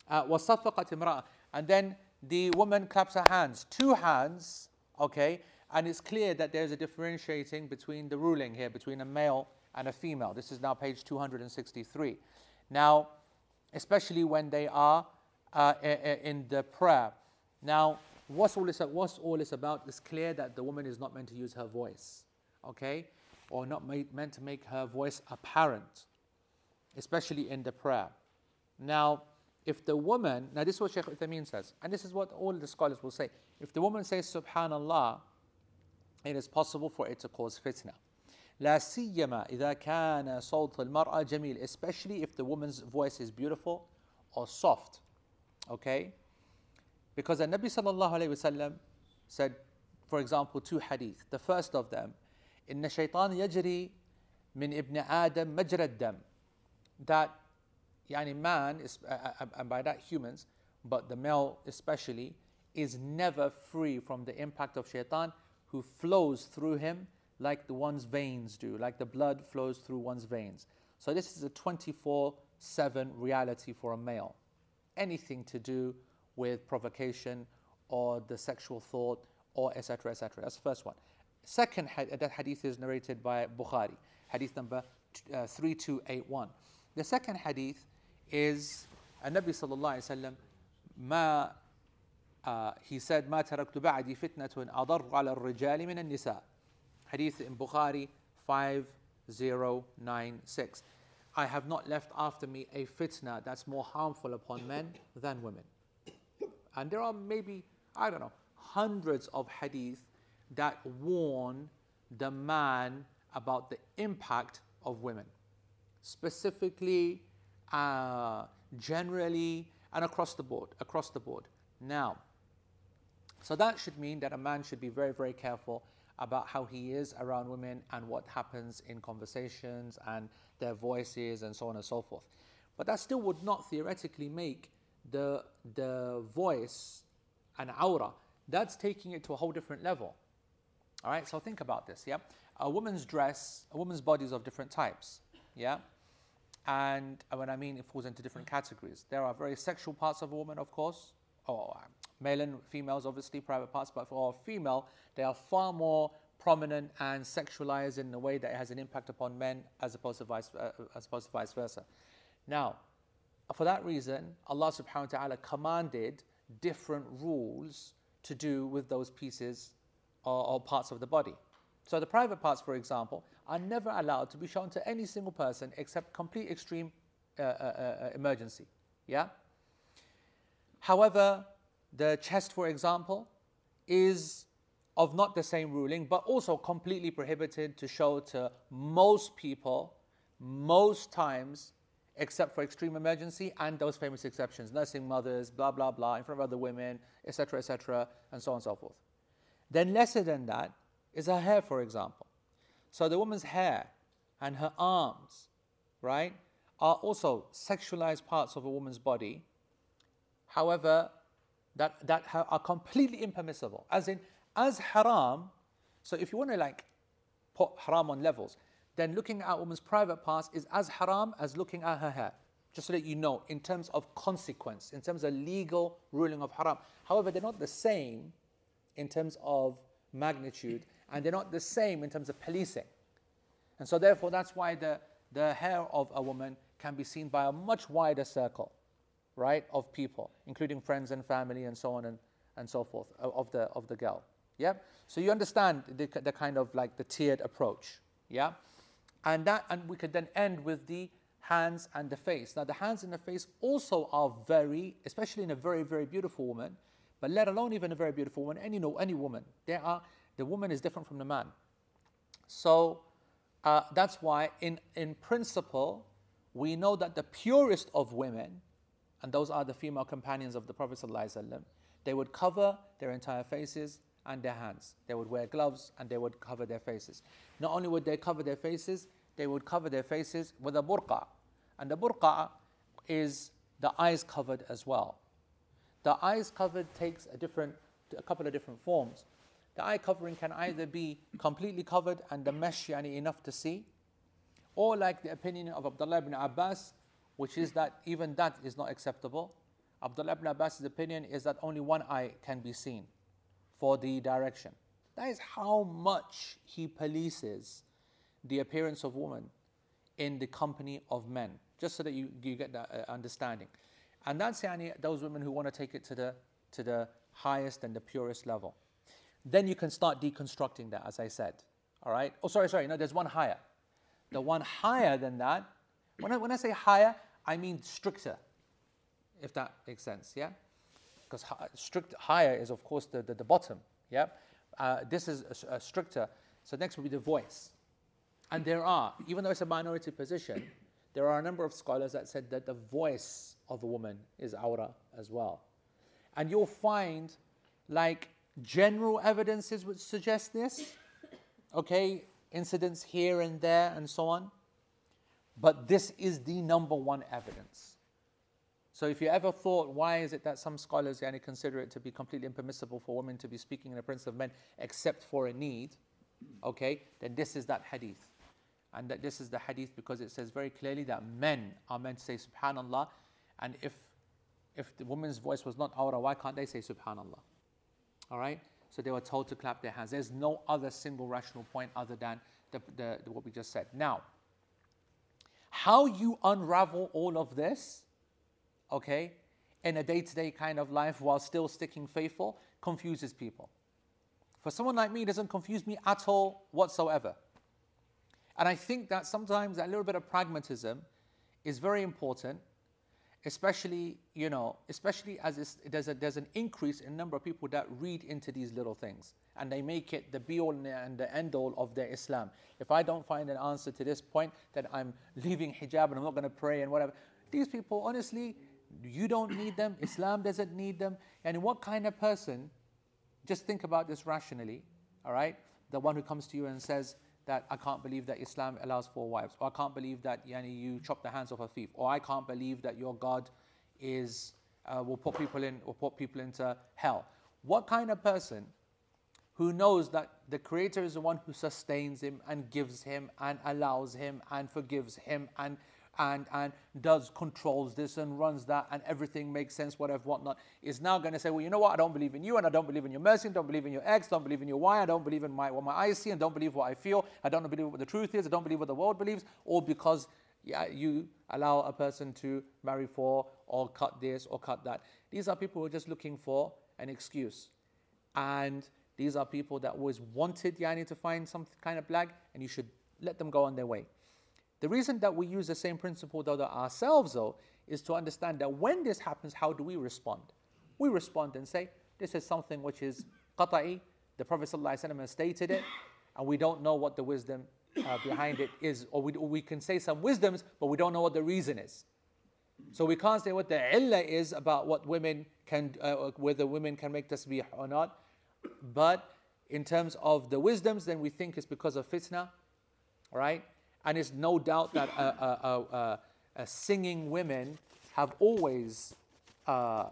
Uh, وَصَفَّقَتْ امْرَأَةً And then the woman claps her hands. Two hands, okay? And it's clear that there's a differentiating between the ruling here, between a male and a female. This is now page 263. Now, especially when they are uh, in the prayer. Now, what's all, this, what's all this about? It's clear that the woman is not meant to use her voice, okay? Or not made, meant to make her voice apparent, especially in the prayer. Now, if the woman, now this is what Shaykh Uthaymeen says, and this is what all the scholars will say. If the woman says Subhanallah, it is possible for it to cause fitna. لا سيما إذا كان صوت المرأة جميل especially if the woman's voice is beautiful or soft okay because the Nabi sallallahu alayhi wasallam said for example two hadith the first of them إن الشيطان يجري من ابن آدم مجرى الدم that يعني man is, uh, and by that humans but the male especially is never free from the impact of shaitan who flows through him like the one's veins do, like the blood flows through one's veins. So this is a 24 7 reality for a male. Anything to do with provocation or the sexual thought or etc. etc. That's the first one. Second, that hadith is narrated by Bukhari, hadith number uh, 3281. The second hadith is Nabi sallallahu alayhi wa sallam, ما uh, he said ما تركت بعدي فتنة أضر على الرجال من النساء Hadith in Bukhari 5096. I have not left after me a fitna that's more harmful upon men than women. And there are maybe, I don't know, hundreds of hadith that warn the man about the impact of women. Specifically, uh, generally, and across the board. Across the board. Now, so that should mean that a man should be very, very careful about how he is around women and what happens in conversations and their voices and so on and so forth. But that still would not theoretically make the, the voice an aura. That's taking it to a whole different level. All right, so think about this, yeah? A woman's dress, a woman's body is of different types, yeah? And when I mean it falls into different categories. There are very sexual parts of a woman, of course, oh, or male and females, obviously, private parts, but for female, they are far more prominent and sexualized in a way that it has an impact upon men as opposed to vice, uh, as opposed to vice versa. Now, for that reason, Allah subhanahu wa ta'ala commanded different rules to do with those pieces or, or, parts of the body. So the private parts, for example, are never allowed to be shown to any single person except complete extreme uh, uh, uh emergency. Yeah? However, the chest, for example, is of not the same ruling, but also completely prohibited to show to most people, most times, except for extreme emergency and those famous exceptions, nursing mothers, blah, blah, blah, in front of other women, etc., etc., and so on and so forth. Then, lesser than that is her hair, for example. So, the woman's hair and her arms, right, are also sexualized parts of a woman's body. However, that, that are completely impermissible. As in, as haram, so if you want to like put haram on levels, then looking at a woman's private parts is as haram as looking at her hair. Just so that you know, in terms of consequence, in terms of legal ruling of haram. However, they're not the same in terms of magnitude, and they're not the same in terms of policing. And so, therefore, that's why the, the hair of a woman can be seen by a much wider circle right, of people, including friends and family and so on and, and so forth of the, of the girl. Yeah? So you understand the, the kind of like the tiered approach. Yeah? And that, and we could then end with the hands and the face. Now, the hands and the face also are very, especially in a very, very beautiful woman, but let alone even a very beautiful woman, any, no, any woman, there are, the woman is different from the man. So uh, that's why, in, in principle, we know that the purest of women and those are the female companions of the Prophet ﷺ, they would cover their entire faces and their hands. They would wear gloves and they would cover their faces. Not only would they cover their faces, they would cover their faces with a burqa. And the burqa is the eyes covered as well. The eyes covered takes a different, a couple of different forms. The eye covering can either be completely covered and the mesh yani, enough to see, or like the opinion of Abdullah ibn Abbas, which is that even that is not acceptable. Abdullah ibn Abbas's opinion is that only one eye can be seen for the direction. That is how much he polices the appearance of woman in the company of men, just so that you, you get that uh, understanding. And that's yani, those women who want to take it to the, to the highest and the purest level. Then you can start deconstructing that, as I said. All right? Oh, sorry, sorry. No, there's one higher. The one higher than that, when I, when I say higher, I mean stricter, if that makes sense, yeah? Because strict higher is, of course, the, the, the bottom, yeah? Uh, this is a, a stricter. So next will be the voice. And there are, even though it's a minority position, there are a number of scholars that said that the voice of a woman is awra as well. And you'll find like general evidences which suggest this, okay, incidents here and there and so on. But this is the number one evidence. So if you ever thought, why is it that some scholars yani, consider it to be completely impermissible for women to be speaking in the presence of men except for a need, okay, then this is that hadith. And that this is the hadith because it says very clearly that men are meant to say subhanallah. And if if the woman's voice was not awra, why can't they say subhanallah? All right? So they were told to clap their hands. There's no other single rational point other than the, the, the, what we just said. Now, how you unravel all of this, okay, in a day to day kind of life while still sticking faithful, confuses people. For someone like me, it doesn't confuse me at all whatsoever. And I think that sometimes a little bit of pragmatism is very important especially you know especially as there's, a, there's an increase in number of people that read into these little things and they make it the be all and the end all of their islam. If i don't find an answer to this point then i'm leaving hijab and i'm not going to pray and whatever these people honestly you don't need them islam doesn't need them. And what kind of person just think about this rationally all right? The one who comes to you and says that I can't believe that Islam allows four wives, or I can't believe that yani, you chop the hands of a thief, or I can't believe that your God is uh, will put people in will put people into hell. What kind of person who knows that the Creator is the one who sustains him and gives him and allows him and forgives him and and, and does controls this and runs that and everything makes sense, whatever, whatnot, is now going to say, well, you know what? I don't believe in you and I don't believe in your mercy, and don't believe in your X, don't believe in your Y, I don't believe in my, what my eyes see and don't believe what I feel, I don't believe what the truth is, I don't believe what the world believes, or because yeah, you allow a person to marry for or cut this or cut that. These are people who are just looking for an excuse. And these are people that always wanted Yani to find some kind of blag, and you should let them go on their way. The reason that we use the same principle though ourselves though is to understand that when this happens, how do we respond? We respond and say, this is something which is qata'i, the Prophet ﷺ has stated it, and we don't know what the wisdom uh, behind it is, or we, or we can say some wisdoms, but we don't know what the reason is. So we can't say what the illah is about what women can, uh, whether women can make tasbih or not. But in terms of the wisdoms, then we think it's because of fitna, right? And it's no doubt that uh, uh, uh, uh, singing women have always uh,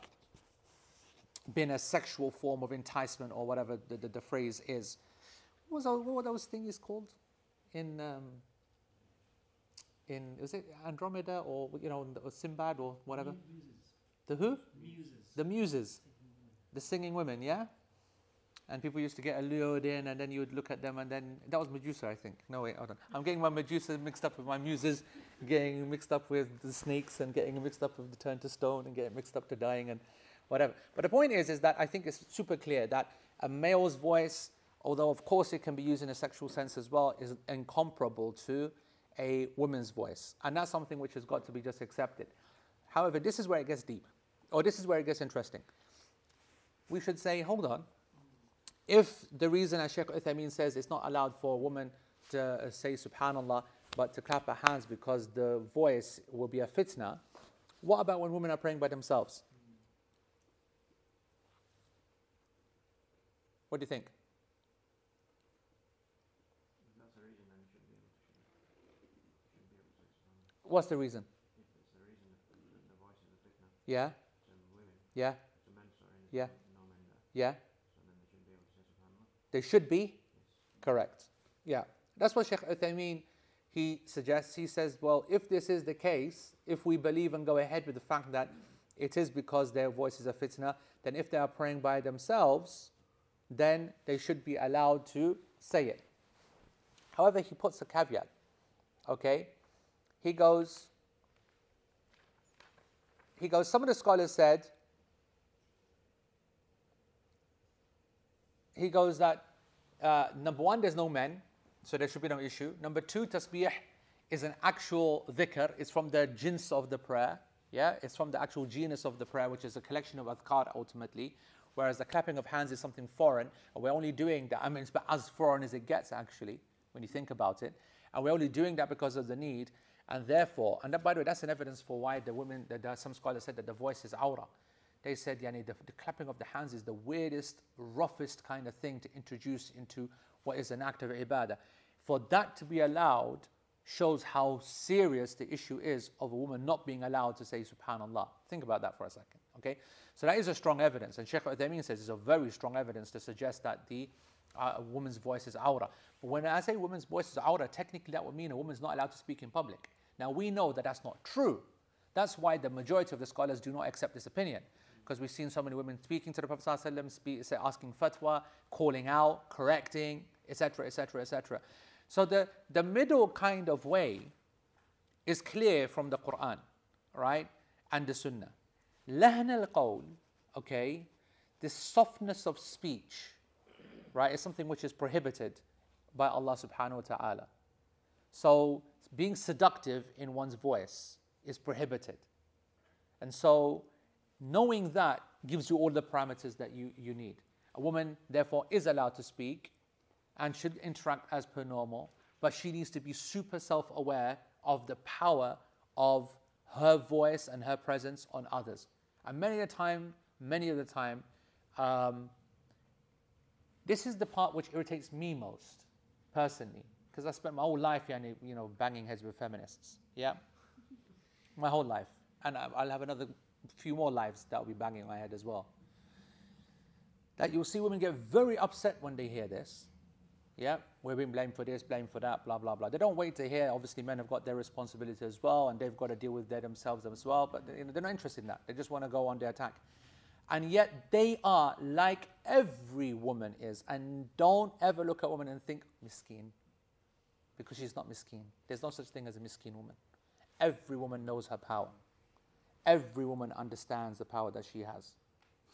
been a sexual form of enticement or whatever the, the, the phrase is. What, was those, what were those things called in, um, in was it Andromeda or you know or Sinbad or whatever? Muses. The who? Muses. The muses, the singing women, yeah and people used to get allured in, and then you would look at them, and then that was Medusa, I think. No, wait, hold on. I'm getting my Medusa mixed up with my muses, getting mixed up with the snakes, and getting mixed up with the turn to stone, and getting mixed up to dying, and whatever. But the point is, is that I think it's super clear that a male's voice, although of course it can be used in a sexual sense as well, is incomparable to a woman's voice, and that's something which has got to be just accepted. However, this is where it gets deep, or this is where it gets interesting. We should say, hold on if the reason, as Sheikh Uthaymeen says, it's not allowed for a woman to uh, say subhanallah, but to clap her hands because the voice will be a fitna, what about when women are praying by themselves? What do you think? What's the reason? Yeah, yeah, Yeah. yeah. so then they shouldn't be able to say subhanallah. They should be correct. Yeah, that's what Sheikh Uthaymeen he suggests. He says, well, if this is the case, if we believe and go ahead with the fact that it is because their voices are fitna, then if they are praying by themselves, then they should be allowed to say it. However, he puts a caveat. Okay, he goes. He goes. Some of the scholars said. He goes that uh, number one, there's no men, so there should be no issue. Number two, tasbih is an actual dhikr. It's from the jins of the prayer. Yeah, it's from the actual genus of the prayer, which is a collection of adhkar ultimately. Whereas the clapping of hands is something foreign, and we're only doing that. I mean, it's as foreign as it gets actually, when you think about it. And we're only doing that because of the need, and therefore, and that, by the way, that's an evidence for why the women. That some scholars said that the voice is aura. They said, yani, the, the clapping of the hands is the weirdest, roughest kind of thing to introduce into what is an act of ibadah. For that to be allowed shows how serious the issue is of a woman not being allowed to say subhanallah. Think about that for a second. Okay? So that is a strong evidence. And Sheikh Uthaymeen says it's a very strong evidence to suggest that the uh, woman's voice is aura. But when I say woman's voice is aura, technically that would mean a woman's not allowed to speak in public. Now we know that that's not true. That's why the majority of the scholars do not accept this opinion. Because we've seen so many women speaking to the Prophet ﷺ, speak, asking fatwa, calling out, correcting, etc., etc., etc. So the, the middle kind of way is clear from the Quran, right? And the Sunnah. Lahn al qawl, okay, this softness of speech, right, is something which is prohibited by Allah subhanahu wa ta'ala. So being seductive in one's voice is prohibited. And so knowing that gives you all the parameters that you, you need. A woman, therefore, is allowed to speak and should interact as per normal, but she needs to be super self aware of the power of her voice and her presence on others. And many of the time, many of the time, um, this is the part which irritates me most, personally, because I spent my whole life, you know, banging heads with feminists. Yeah, my whole life, and I'll have another few more lives that will be banging my head as well. That you'll see women get very upset when they hear this. Yeah, we're being blamed for this, blamed for that, blah blah blah. They don't wait to hear. Obviously, men have got their responsibility as well, and they've got to deal with that themselves as well. But you know, they're not interested in that. They just want to go on their attack. And yet, they are like every woman is. And don't ever look at a woman and think miskin, because she's not miskin. There's no such thing as a miskin woman. Every woman knows her power. Every woman understands the power that she has.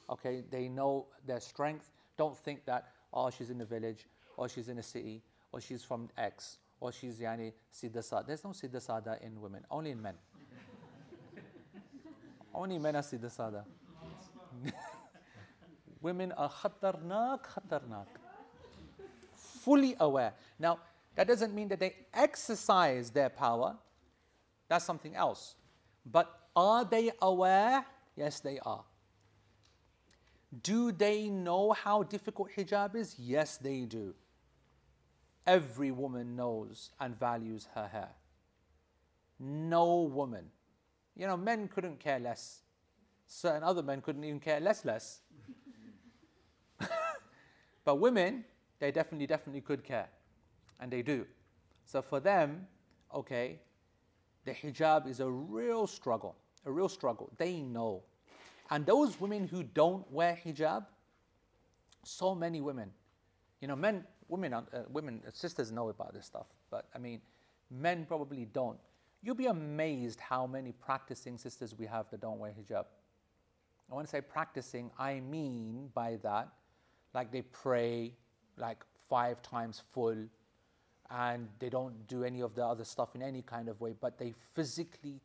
Okay, they know their strength. Don't think that oh she's in the village, or she's in a city, or she's from X, or she's yani Siddha Sada. There's no Siddha Sada in women, only in men. [LAUGHS] only men are Siddha Sada. [LAUGHS] women are khatarnak, khatarnak. Fully aware. Now, that doesn't mean that they exercise their power. That's something else. But are they aware? Yes, they are. Do they know how difficult hijab is? Yes, they do. Every woman knows and values her hair. No woman. You know, men couldn't care less. Certain other men couldn't even care less, less. [LAUGHS] but women, they definitely, definitely could care. And they do. So for them, okay, the hijab is a real struggle, a real struggle. They know. And those women who don't wear hijab, so many women, you know, men, women, uh, women, uh, sisters know about this stuff, but I mean, men probably don't. You'll be amazed how many practicing sisters we have that don't wear hijab. I want to say practicing, I mean by that, like they pray like five times full, and they don't do any of the other stuff in any kind of way, but they physically,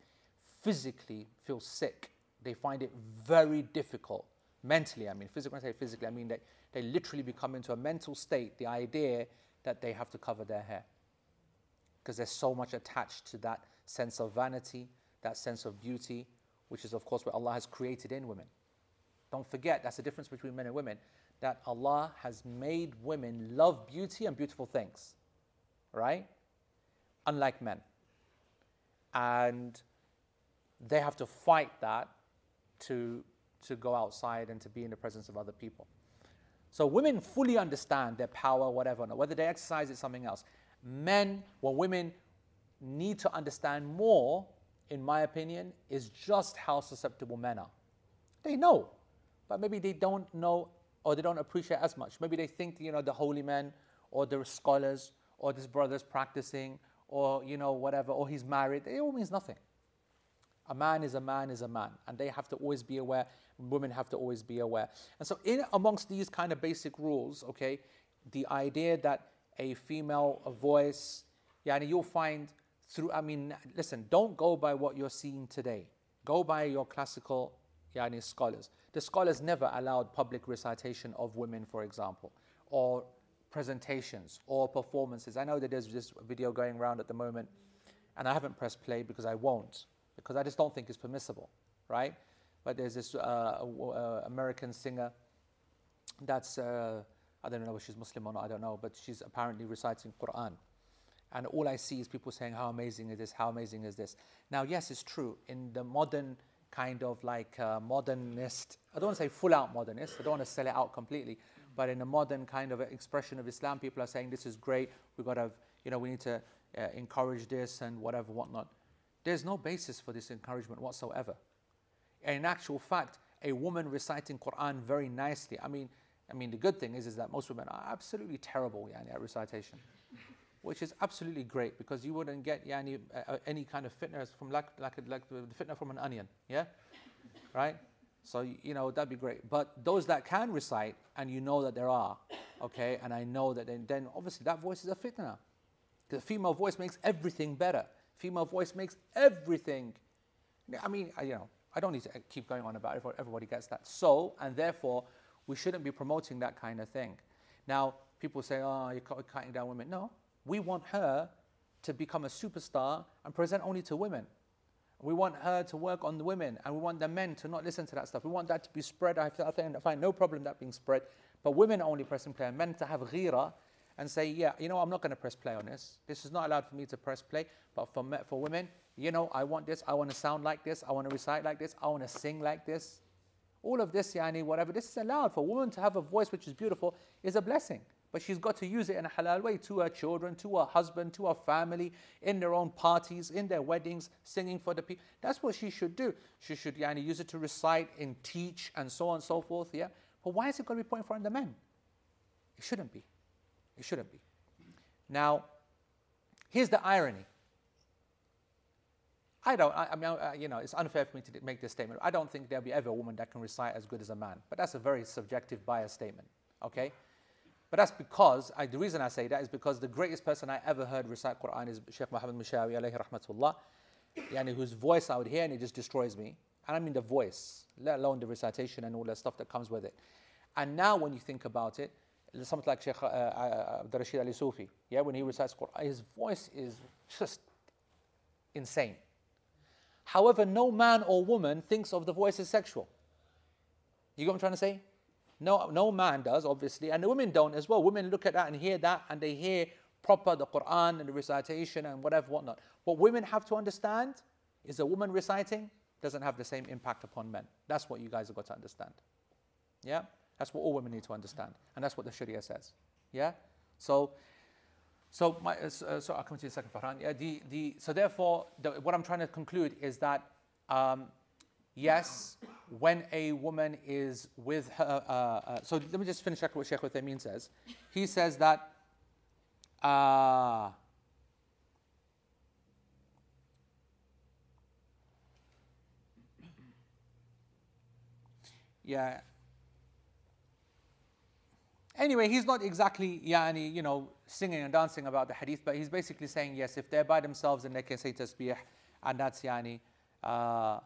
physically feel sick. They find it very difficult mentally. I mean, physically, when I say physically, I mean that they literally become into a mental state, the idea that they have to cover their hair. Because there's so much attached to that sense of vanity, that sense of beauty, which is, of course, what Allah has created in women. Don't forget, that's the difference between men and women. That Allah has made women love beauty and beautiful things, right? Unlike men. And they have to fight that to, to go outside and to be in the presence of other people. So women fully understand their power, whatever, whether they exercise it, something else. Men, well, women need to understand more, in my opinion, is just how susceptible men are. They know, but maybe they don't know or they don't appreciate as much. Maybe they think, you know, the holy men or the scholars or this brother's practicing or, you know, whatever, or he's married. It all means nothing. A man is a man is a man, and they have to always be aware. Women have to always be aware. And so, in amongst these kind of basic rules, okay, the idea that a female a voice, yeah, and you'll find through. I mean, listen, don't go by what you're seeing today. Go by your classical, yani scholars. The scholars never allowed public recitation of women, for example, or presentations or performances. I know that there's this video going around at the moment, and I haven't pressed play because I won't because I just don't think it's permissible, right? But there's this uh, uh, American singer that's, uh, I don't know if she's Muslim or not, I don't know, but she's apparently reciting Quran. And all I see is people saying, How amazing is this? How amazing is this? Now, yes, it's true. In the modern kind of like uh, modernist, I don't want to say full out modernist, I don't want to sell it out completely, but in a modern kind of expression of Islam, people are saying, This is great, we've got to, you know, we need to uh, encourage this and whatever, whatnot. There's no basis for this encouragement whatsoever. In actual fact, a woman reciting Quran very nicely. I mean, I mean, the good thing is, is that most women are absolutely terrible yani, at recitation, which is absolutely great because you wouldn't get yani, uh, any kind of fitness from like, like, like the fitness from an onion, yeah? Right? So, you know, that'd be great. But those that can recite, and you know that there are, okay, and I know that then, then obviously that voice is a fitna. The female voice makes everything better. Female voice makes everything. I mean, I, you know, I don't need to keep going on about it. Everybody gets that. So, and therefore, we shouldn't be promoting that kind of thing. Now, people say, oh, you're cutting down women. No, we want her to become a superstar and present only to women. We want her to work on the women, and we want the men to not listen to that stuff. We want that to be spread. I find no problem that being spread. But women only pressing play, and men to have ghira and say, yeah, you know, I'm not going to press play on this. This is not allowed for me to press play. But for, for women, you know, I want this. I want to sound like this. I want to recite like this. I want to sing like this. All of this, yani, whatever, this is allowed. For a woman to have a voice which is beautiful is a blessing. But she's got to use it in a halal way to her children, to her husband, to her family, in their own parties, in their weddings, singing for the people. That's what she should do. She should yani, use it to recite and teach and so on and so forth. Yeah. But why is it going to be front of the men? It shouldn't be. It shouldn't be. Now, here's the irony. I don't, I, I mean, I, you know, it's unfair for me to make this statement. I don't think there'll be ever a woman that can recite as good as a man. But that's a very subjective, biased statement, okay? But that's because, I, the reason I say that is because the greatest person I ever heard recite Quran is Sheikh Muhammad Minshawi, alayhi rahmatullah, yani, whose voice I would hear and it just destroys me. And I mean the voice, let alone the recitation and all the stuff that comes with it. And now when you think about it, something like Sheikh uh, uh, Abdul Rashid Ali Sufi, yeah, when he recites Quran, his voice is just insane. However, no man or woman thinks of the voice as sexual. You get what I'm trying to say? No, no man does, obviously, and the women don't as well. Women look at that and hear that, and they hear proper the Quran and the recitation and whatever, whatnot. What women have to understand is a woman reciting doesn't have the same impact upon men. That's what you guys have got to understand. Yeah? That's what all women need to understand. And that's what the Sharia says. Yeah? So, so, my, uh, uh so I'll come to you in a second, Farhan. Yeah, the, the, so therefore, the, what I'm trying to conclude is that um, yes, when a woman is with her, uh, uh, so let me just finish what Sheikh Uthaymeen says. He says that, uh, yeah, Anyway, he's not exactly yani, you know, singing and dancing about the hadith, but he's basically saying, yes, if they're by themselves and they can say tasbih, and that's yani, uh,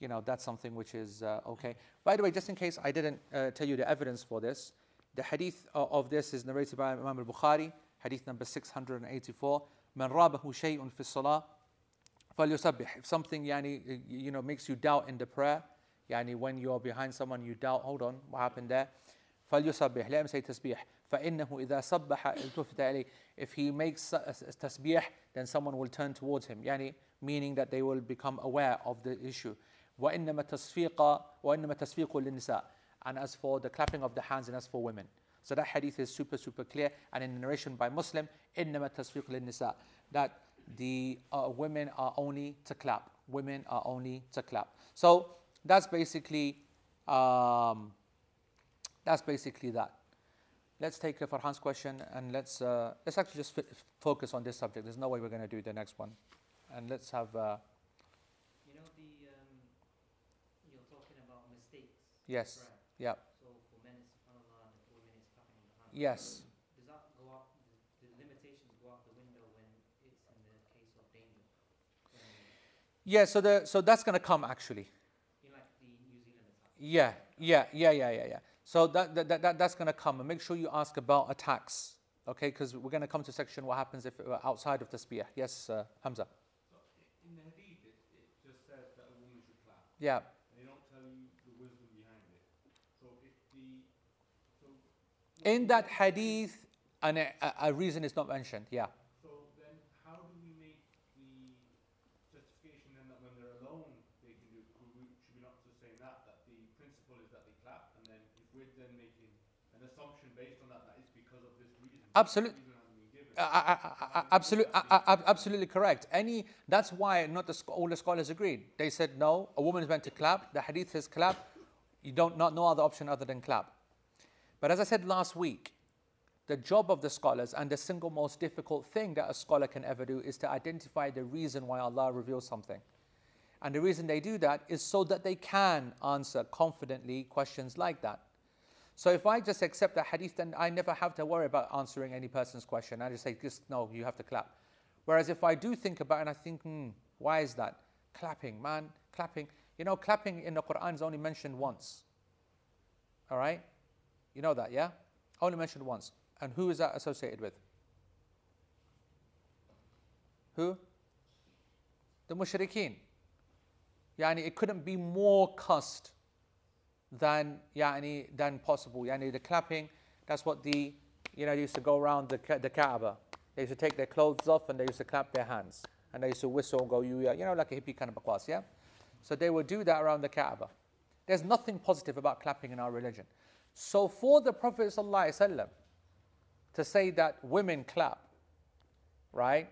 you know, that's something which is uh, okay. By the way, just in case I didn't uh, tell you the evidence for this, the hadith of this is narrated by Imam al-Bukhari, hadith number 684. من رابه شيء في الصلاة فليسبح. If something yani, you know, makes you doubt in the prayer, يعني when you're behind someone you doubt hold on what happened there فليسبح let him say تسبيح فإنه إذا سبح التفت إليه if he makes تسبيح then someone will turn towards him يعني meaning that they will become aware of the issue وإنما تصفيق وإنما تصفيق للنساء and as for the clapping of the hands and as for women so that hadith is super super clear and in the narration by Muslim إنما تصفيق للنساء that the uh, women are only to clap women are only to clap so that's basically um, that's basically that let's take uh, Farhan's question and let's uh, let's actually just f- focus on this subject there's no way we're going to do the next one and let's have uh, You know the um, you're talking about mistakes. yes Right. yeah So for men it's subhanallah and for women it's clapping of the hands. yes Does that go out? The, limitations go out the window when it's in the case of danger. Yeah so the so that's going to come actually you know, like the New Zealand attack. Yeah, yeah, yeah, yeah, yeah, yeah. So that, that, that, that's going to come. And make sure you ask about attacks, okay? Because we're going to come to section what happens if uh, outside of the spear. Yes, uh, Hamza. So in the hadith, it, it just says that a woman should clap. Yeah, They don't tell you the wisdom behind it. So if the so in that hadith, a- a reason is not mentioned. Yeah. so then how do we make the justification then that when they're alone they can do? Could we, should we not just say that that the principle is that they clap, and then if we're then making an assumption based on that that is because of this reason. Absolute- Reason hasn't been. Absolutely, absolutely correct. Any that's why not the, all the scholars agreed. They said no, a woman is meant to clap. The hadith says clap. You don't not no other option other than clap. But as I said last week, the job of the scholars and the single most difficult thing that a scholar can ever do is to identify the reason why Allah reveals something. And the reason they do that is so that they can answer confidently questions like that. So if I just accept the hadith, then I never have to worry about answering any person's question. I just say, just no, you have to clap. Whereas if I do think about it and I think, hmm, why is that? Clapping, man, clapping. You know, clapping in the Quran is only mentioned once. All right? You know that, yeah? Only mentioned once. And who is that associated with? Who? The mushrikeen. Yani it couldn't be more cussed than yani, than possible. Yani the clapping, that's what the you know they used to go around the the Kaaba. They used to take their clothes off and they used to clap their hands and they used to whistle and go you you know like a hippie kind of bakwas, yeah. So they would do that around the Kaaba. There's nothing positive about clapping in our religion. So for the Prophet to say that women clap, right,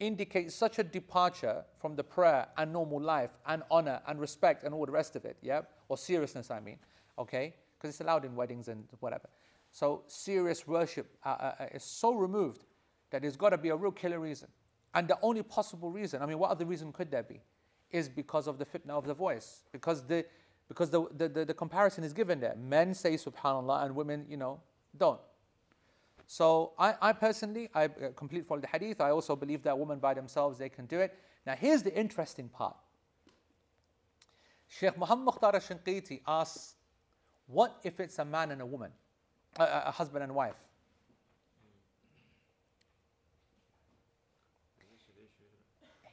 indicates such a departure from the prayer and normal life and honor and respect and all the rest of it, yeah? Or seriousness, I mean, okay? Because it's allowed in weddings and whatever. So serious worship uh, uh, uh, is so removed that there's got to be a real killer reason. And the only possible reason, I mean, what other reason could there be? Is because of the fitna of the voice. Because the because the, the, the, the comparison is given there. Men say subhanallah and women, you know, don't. So I, I personally, I uh, completely follow the hadith. I also believe that women by themselves, they can do it. Now here's the interesting part. Sheikh Muhammad Mukhtar al-Shinqiti asks, what if it's a man and a woman? A, husband and wife?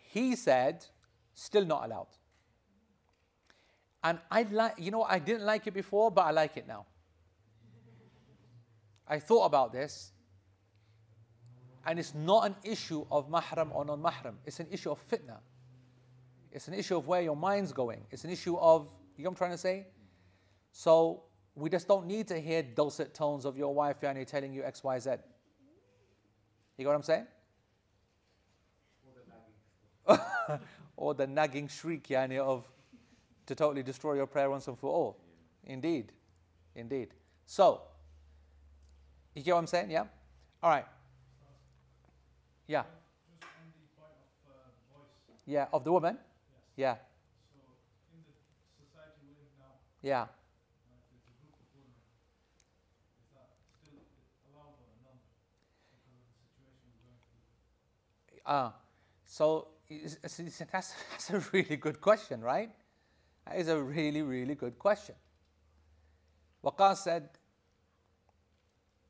He said, still not allowed. And I like, you know, I didn't like it before, but I like it now. I thought about this, and it's not an issue of mahram or non mahram, it's an issue of fitna. It's an issue of where your mind's going. It's an issue of, you know what I'm trying to say? So we just don't need to hear dulcet tones of your wife yani, telling you X, Y, Z. You know what I'm saying? [LAUGHS] or the nagging shriek yani, of to totally destroy your prayer once and for all. Indeed. Indeed. So, you get what I'm saying? Yeah? All right. Yeah. Just on the point of uh, Yeah. Of the woman? Yeah. So in the society we live now, Yeah. uh, if it's a group of women, is that still allowed or not? Because of the situation we're going through. Ah, so is- is- is- that's, that's a really good question, right? That is a really, really good question. Waqas said,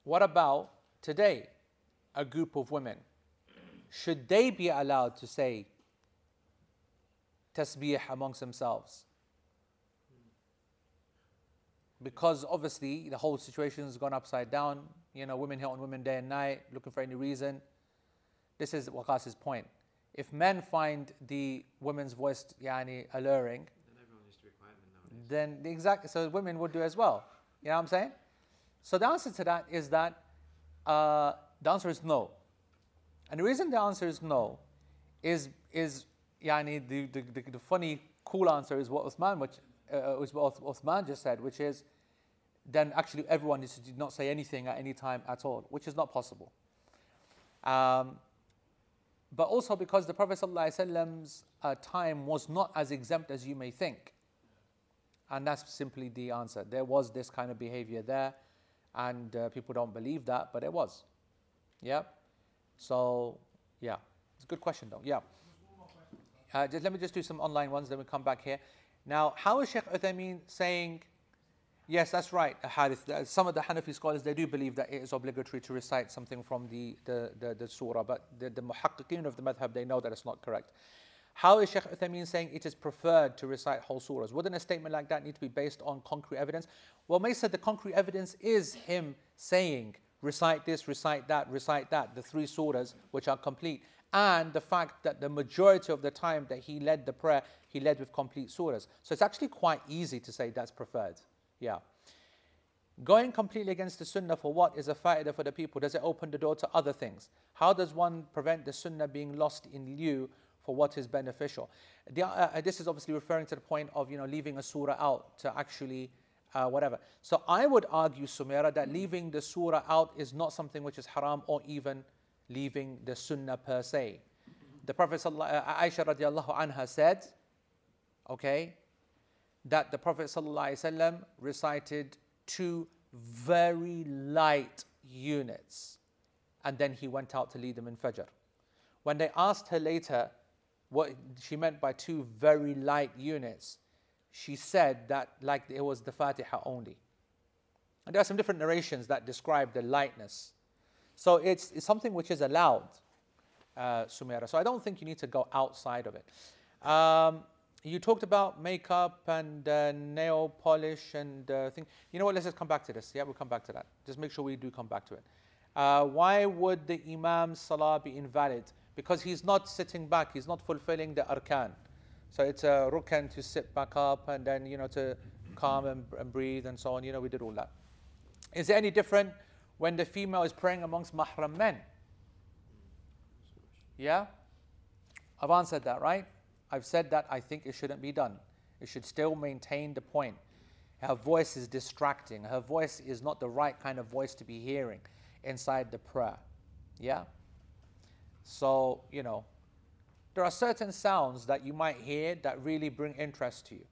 What about today, a group of women? Should they be allowed to say tasbih amongst themselves? because obviously the whole situation has gone upside down. You know, women hit on women day and night, looking for any reason. This is Waqas's point. If men find the women's voice yani, alluring, Then everyone used to be quiet nowadays. then the exact so women would do as well. You know what I'm saying? So the answer to that is that uh, the answer is no. And the reason the answer is no is is yani the, the, the, the funny cool answer is what Uthman which uh, what Uthman just said, which is then actually everyone needs to not say anything at any time at all, which is not possible. Um, but also because the Prophet ﷺ's uh, time was not as exempt as you may think. And that's simply the answer. There was this kind of behavior there, and uh, people don't believe that, but it was. Yeah? So, yeah. It's a good question, though. Yeah. Uh, just, let me just do some online ones, then we come back here. Now, how is Sheikh Uthaymeen saying, yes, that's right, hadith. Some of the Hanafi scholars, they do believe that it is obligatory to recite something from the, the, the, the surah, but the, the muhaqqiqeen of the madhab, they know that it's not correct. How is Sheikh Uthaymeen saying it is preferred to recite whole surahs? Wouldn't a statement like that need to be based on concrete evidence? Well, May said the concrete evidence is him saying, recite this, recite that, recite that, the three surahs which are complete. And the fact that the majority of the time that he led the prayer, he led with complete surahs. So it's actually quite easy to say that's preferred. Yeah. Going completely against the sunnah for what is a fa'idah for the people? Does it open the door to other things? How does one prevent the sunnah being lost in lieu for what is beneficial? The, uh, uh, this is obviously referring to the point of you know leaving a surah out to actually uh, whatever. So I would argue, Sumera, that leaving the surah out is not something which is haram or even leaving the sunnah per se. The Prophet Aisha radiallahu anha said, okay, that the Prophet recited two very light units and then he went out to lead them in Fajr. When they asked her later what she meant by two very light units, she said that like it was the Fatiha only. And there are some different narrations that describe the lightness. So it's, it's something which is allowed, uh. So I don't think you need to go outside of it. Um, you talked about makeup and uh, nail polish and uh, thing. You know what? Let's just come back to this. Yeah, we'll come back to that. Just make sure we do come back to it. Uh, why would the Imam's salah be invalid? Because he's not sitting back. He's not fulfilling the arkan. So it's a rukan to sit back up and then you know to calm and, and breathe and so on. You know we did all that. Is it any different when the female is praying amongst mahram men? Yeah? I've answered that, right? I've said that I think it shouldn't be done. It should still maintain the point. Her voice is distracting. Her voice is not the right kind of voice to be hearing inside the prayer. Yeah? So, you know, there are certain sounds that you might hear that really bring interest to you.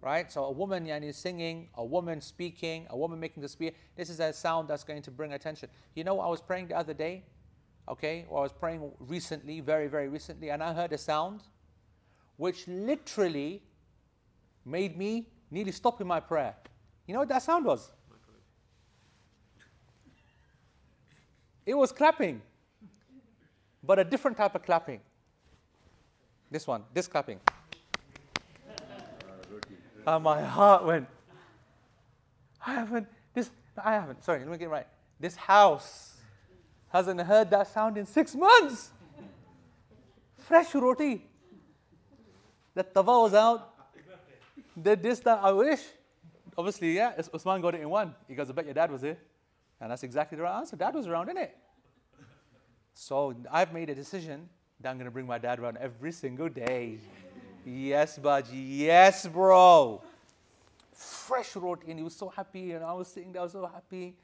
Right? So a woman yani, singing, a woman speaking, a woman making the speech, this is a sound that's going to bring attention. You know, I was praying the other day, okay, or I was praying recently, very, very recently, and I heard a sound which literally made me nearly stop in my prayer. You know what that sound was? It was clapping, but a different type of clapping. This one, this clapping. And my heart went, I haven't, this, I haven't, sorry, let me get right. This house hasn't heard that sound in six months. Fresh roti. The tawa was out. Did this, that, I wish. Obviously, yeah, Us- Usman got it in one. He goes, I bet your dad was here. And that's exactly the right answer. Dad was around, isn't it? So I've made a decision that I'm going to bring my dad around every single day. Yes, Baji. Yes, bro. Fresh roti. And he was so happy. And I was sitting there, I was so happy.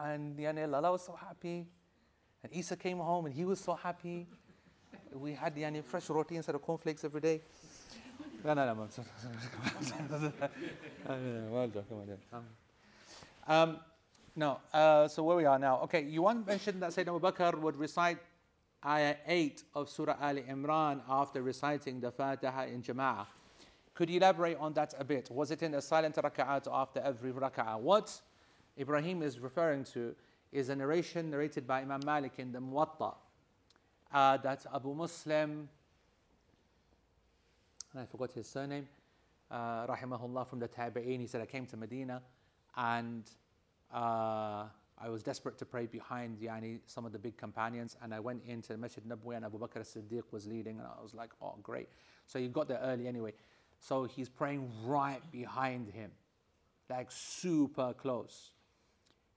And yani, Lala was so happy. And Isa came home and he was so happy. We had yani, fresh roti instead of cornflakes every day. No, no, no. [LAUGHS] well done, come on, yeah. Um, no, uh, so where we are now. Okay, you want mentioned that Sayyidina Abu Bakr would recite ayah 8 of Surah Ali Imran after reciting the Fatiha in Jama'ah. Could you elaborate on that a bit? Was it in a silent raka'at after every raka'ah? What Ibrahim is referring to is a narration narrated by Imam Malik in the Muwatta uh, that Abu Muslim, I forgot his surname, uh, rahimahullah from the Tabi'een, he said, I came to Medina and uh, I was desperate to pray behind yani, some of the big companions, and I went into the Masjid Nabwi, and Abu Bakr as-Siddiq was leading, and I was like, oh, great. So he got there early anyway. So he's praying right behind him, like super close.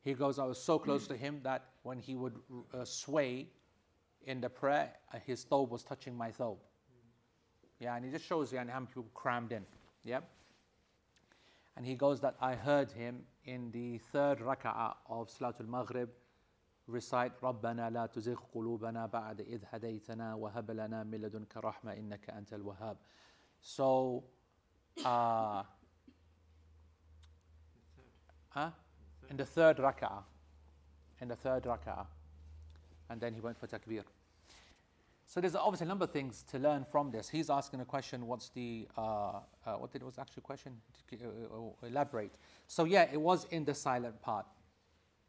He goes, I was so close to him that when he would uh, sway in the prayer, uh, his thobe was touching my thobe. Yeah, and he just shows you how many people crammed in. Yeah. And he goes that I heard him in the third rak'ah of Salatul Maghrib recite ربنا لا تزغ قلوبنا بعد إذ هديتنا وهب لنا من لدنك رحمة إنك أنت الوهاب. So, uh, huh? in the third rak'ah, in the third rak'ah, and then he went for takbir. So there's obviously a number of things to learn from this. He's asking a question. What's the uh, uh, what did it was actually question? Uh, uh, elaborate. So yeah, it was in the silent part.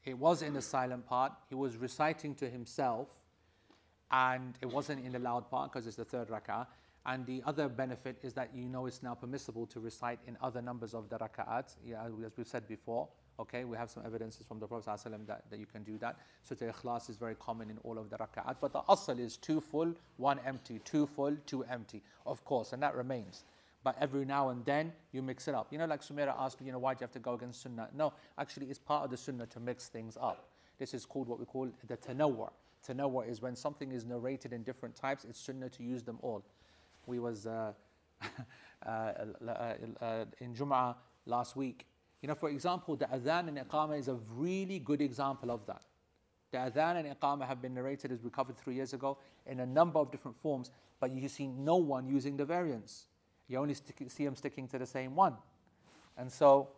It was in the silent part. He was reciting to himself, and it wasn't in the loud part because it's the third rak'ah. And the other benefit is that you know it's now permissible to recite in other numbers of the rak'ahs, yeah, as we've said before. Okay, we have some evidences from the Prophet ﷺ that, that you can do that. So the ikhlas is very common in all of the rak'at. But the asl is two full, one empty, two full, two empty, of course, and that remains. But every now and then you mix it up. You know, like Sumaira asked, you know, why do you have to go against sunnah? No, actually, it's part of the sunnah to mix things up. This is called what we call the tanawwu'. Tanawwu' is when something is narrated in different types, it's sunnah to use them all. We was uh, [LAUGHS] uh, uh, uh, in Jum'ah last week, you know, for example, the adhan and iqamah is a really good example of that. The adhan and iqamah have been narrated, as we covered three years ago, in a number of different forms, but you see no one using the variants. You only stick, see them sticking to the same one. And so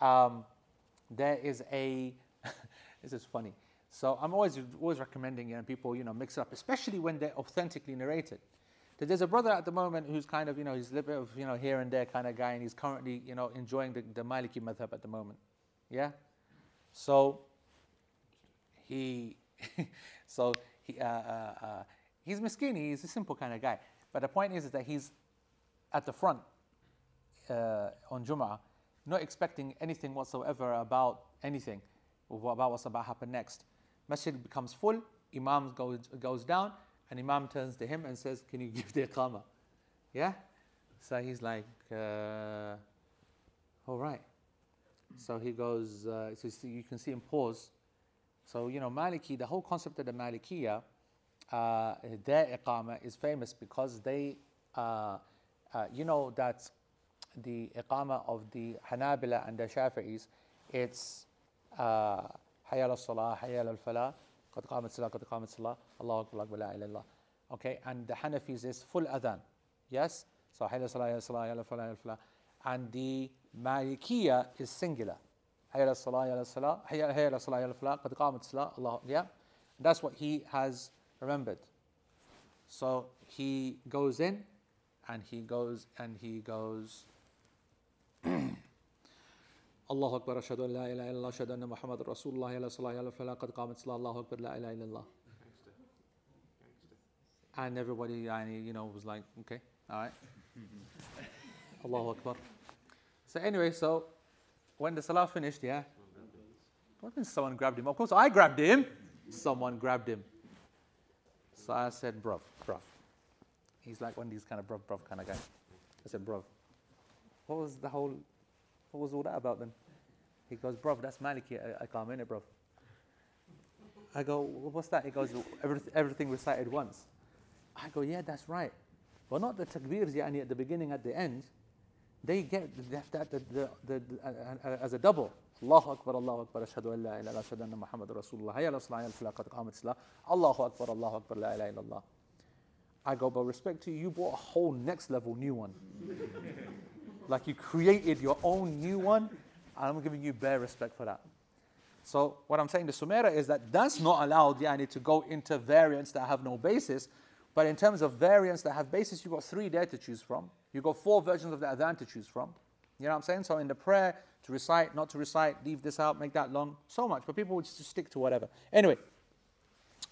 um, there is a, [LAUGHS] this is funny. So I'm always, always recommending you know, people, you know, mix it up, especially when they're authentically narrated. There's a brother at the moment who's kind of, you know, he's a little bit of, you know, here and there kind of guy, and he's currently, you know, enjoying the, the Maliki madhab at the moment. Yeah? So, he, [LAUGHS] so, he, uh, uh, uh, he's miskin, he's a simple kind of guy. But the point is, is that he's at the front uh, on Jum'ah, not expecting anything whatsoever about anything, about what's about to happen next. Masjid becomes full, Imam goes, goes down, and Imam turns to him and says, Can you give the iqamah? Yeah? So he's like, uh, All right. So he goes, uh, so you can see him pause. So, you know, Maliki, the whole concept of the Malikiya, uh, their iqamah is famous because they, uh, uh, you know, that the iqamah of the Hanabila and the Shafi'is, it's uh, Hayal al-Salah, Hayal al-Falah, قد قامت الصلاة قد قامت الصلاة الله أكبر أكبر لا إله إلا الله okay and the Hanafis is full adhan yes so حي الصلاة يا الصلاة يا الفلاح يا الفلاح and the Malikiya is singular حي الصلاة يا الصلاة حي الصلاة يا الفلاح قد قامت الصلاة الله yeah that's what he has remembered so he goes in and he goes and he goes [CLEARS THROAT] الله أكبر أشهد أن لا إله إلا الله أشهد أن محمد رسول الله يلا صلاة يلا فلا قد قامت صلاة الله أكبر لا إله إلا الله and everybody يعني, you know was like okay all right [LAUGHS] Allahu Akbar so anyway so when the salah finished yeah what means someone grabbed him of course I grabbed him someone grabbed him so I said bruv bruv he's like one of these kind of bruv bruv kind of guy I said bruv what was the whole what was all that about then? He goes, bro, that's Maliki I, I can't it, bro. I go, what's that? He goes, everything, recited once. I go, yeah, that's right. But not the takbirs yani, at the beginning, at the end. They get that the, the, the, uh, uh, as a double. Allahu Akbar, Allahu Akbar, ashhadu anna Muhammad Rasulullah, hayya la salah, hayya qad qamat salah, Allahu Akbar, Allahu Akbar, la ilaha illallah. I go, but respect to you, you bought a whole next level new one. Like you created your own new one, and I'm giving you bare respect for that. So what I'm saying to Sumaira is that that's not allowed, yani, to go into variants that have no basis. But in terms of variants that have basis, you've got three there to choose from. You've got four versions of the adhan to choose from. You know what I'm saying? So in the prayer, to recite, not to recite, leave this out, make that long, so much. But people would just stick to whatever. Anyway,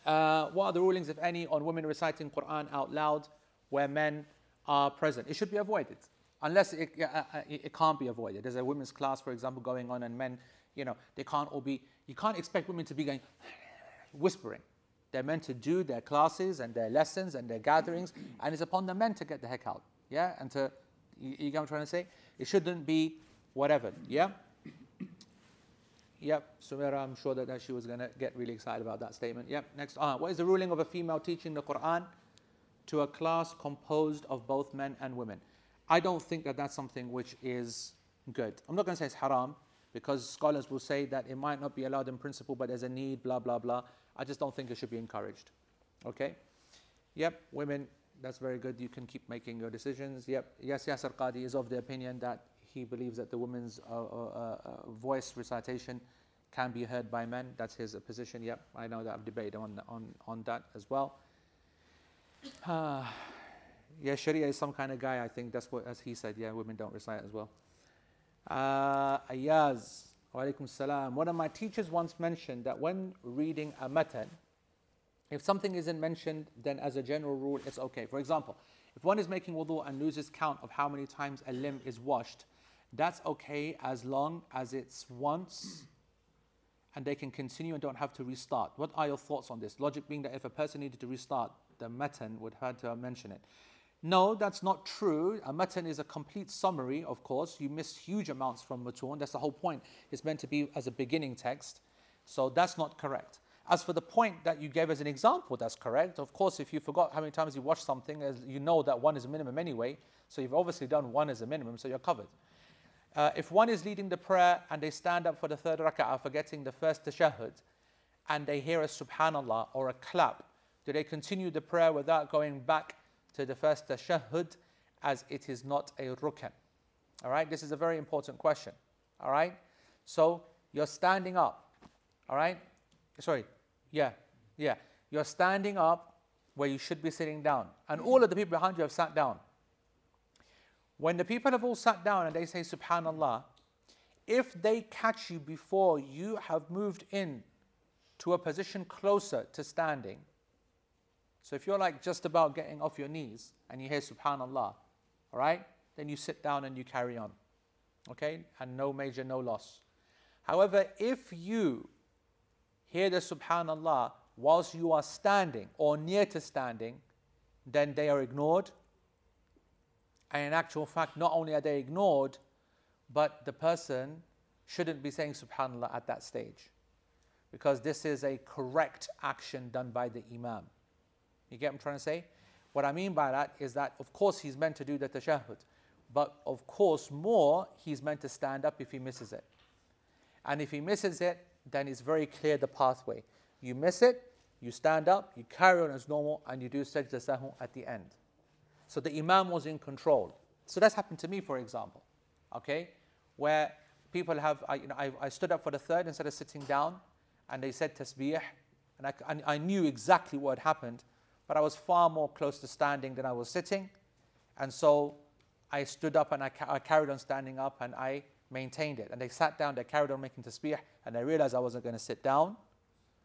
uh, what are the rulings, if any, on women reciting Quran out loud where men are present? It should be avoided unless it, uh, uh, it, can't be avoided. There's a women's class, for example, going on, and men You know, they can't all be, you can't expect women to be going [CLEARS THROAT] whispering. They're meant to do their classes and their lessons and their gatherings, and it's upon the men to get the heck out. Yeah? And to, you, you get what I'm trying to say? It shouldn't be whatever. Yeah? Yep, Sumaira, I'm sure that, that she was going to get really excited about that statement. Yep, next. Uh, what is the ruling of a female teaching the Quran to a class composed of both men and women? I don't think that that's something which is good. I'm not going to say it's haram because scholars will say that it might not be allowed in principle, but there's a need, blah, blah, blah. I just don't think it should be encouraged. Okay? Yep, women, that's very good. You can keep making your decisions. Yep, yes, Yasir Qadhi is of the opinion that he believes that the woman's uh, uh, uh, voice recitation can be heard by men. That's his position. Yep, I know that I've debated on, on, on that as well. [SIGHS] yeah, Sharia is some kind of guy, I think that's what, as he said, yeah, women don't recite as well. Uh, Ayaz, alaikum salam. One of my teachers once mentioned that when reading a matan, if something isn't mentioned, then as a general rule, it's okay. For example, if one is making wudu and loses count of how many times a limb is washed, that's okay as long as it's once and they can continue and don't have to restart. What are your thoughts on this? Logic being that if a person needed to restart, the matan would have to mention it. No, that's not true. A matan is a complete summary, of course. You miss huge amounts from matun. That's the whole point. It's meant to be as a beginning text. So that's not correct. As for the point that you gave as an example, that's correct. Of course, if you forgot how many times you watched something, as you know that one is a minimum anyway. So you've obviously done one as a minimum, so you're covered. Uh, if one is leading the prayer and they stand up for the third rak'ah, forgetting the first tashahhud, and they hear a subhanallah or a clap, do they continue the prayer without going back to the first tashahhud as it is not a rukn? All right, this is a very important question. All right, so you're standing up. All right, sorry, yeah, yeah, you're standing up where you should be sitting down, and all of the people behind you have sat down. When the people have all sat down and they say Subhanallah, if they catch you before you have moved in to a position closer to standing, so if you're like just about getting off your knees and you hear Subhanallah, all right, then you sit down and you carry on. Okay? And no major, no loss. However, if you hear the Subhanallah whilst you are standing or near to standing, then they are ignored and in actual fact, not only are they ignored, but the person shouldn't be saying subhanallah at that stage. Because this is a correct action done by the Imam. You get what I'm trying to say? What I mean by that is that, of course, he's meant to do the tashahhud. But of course, more, he's meant to stand up if he misses it. And if he misses it, then it's very clear the pathway. You miss it, you stand up, you carry on as normal, and you do sajda sahu at the end. So the Imam was in control. So that's happened to me, for example, okay, where people have, I, you know, I, I stood up for the third instead of sitting down, and they said tasbih, and I, and I knew exactly what had happened, but I was far more close to standing than I was sitting, and so I stood up and I, ca- I carried on standing up and I maintained it. And they sat down, they carried on making tasbih, and they realized I wasn't going to sit down,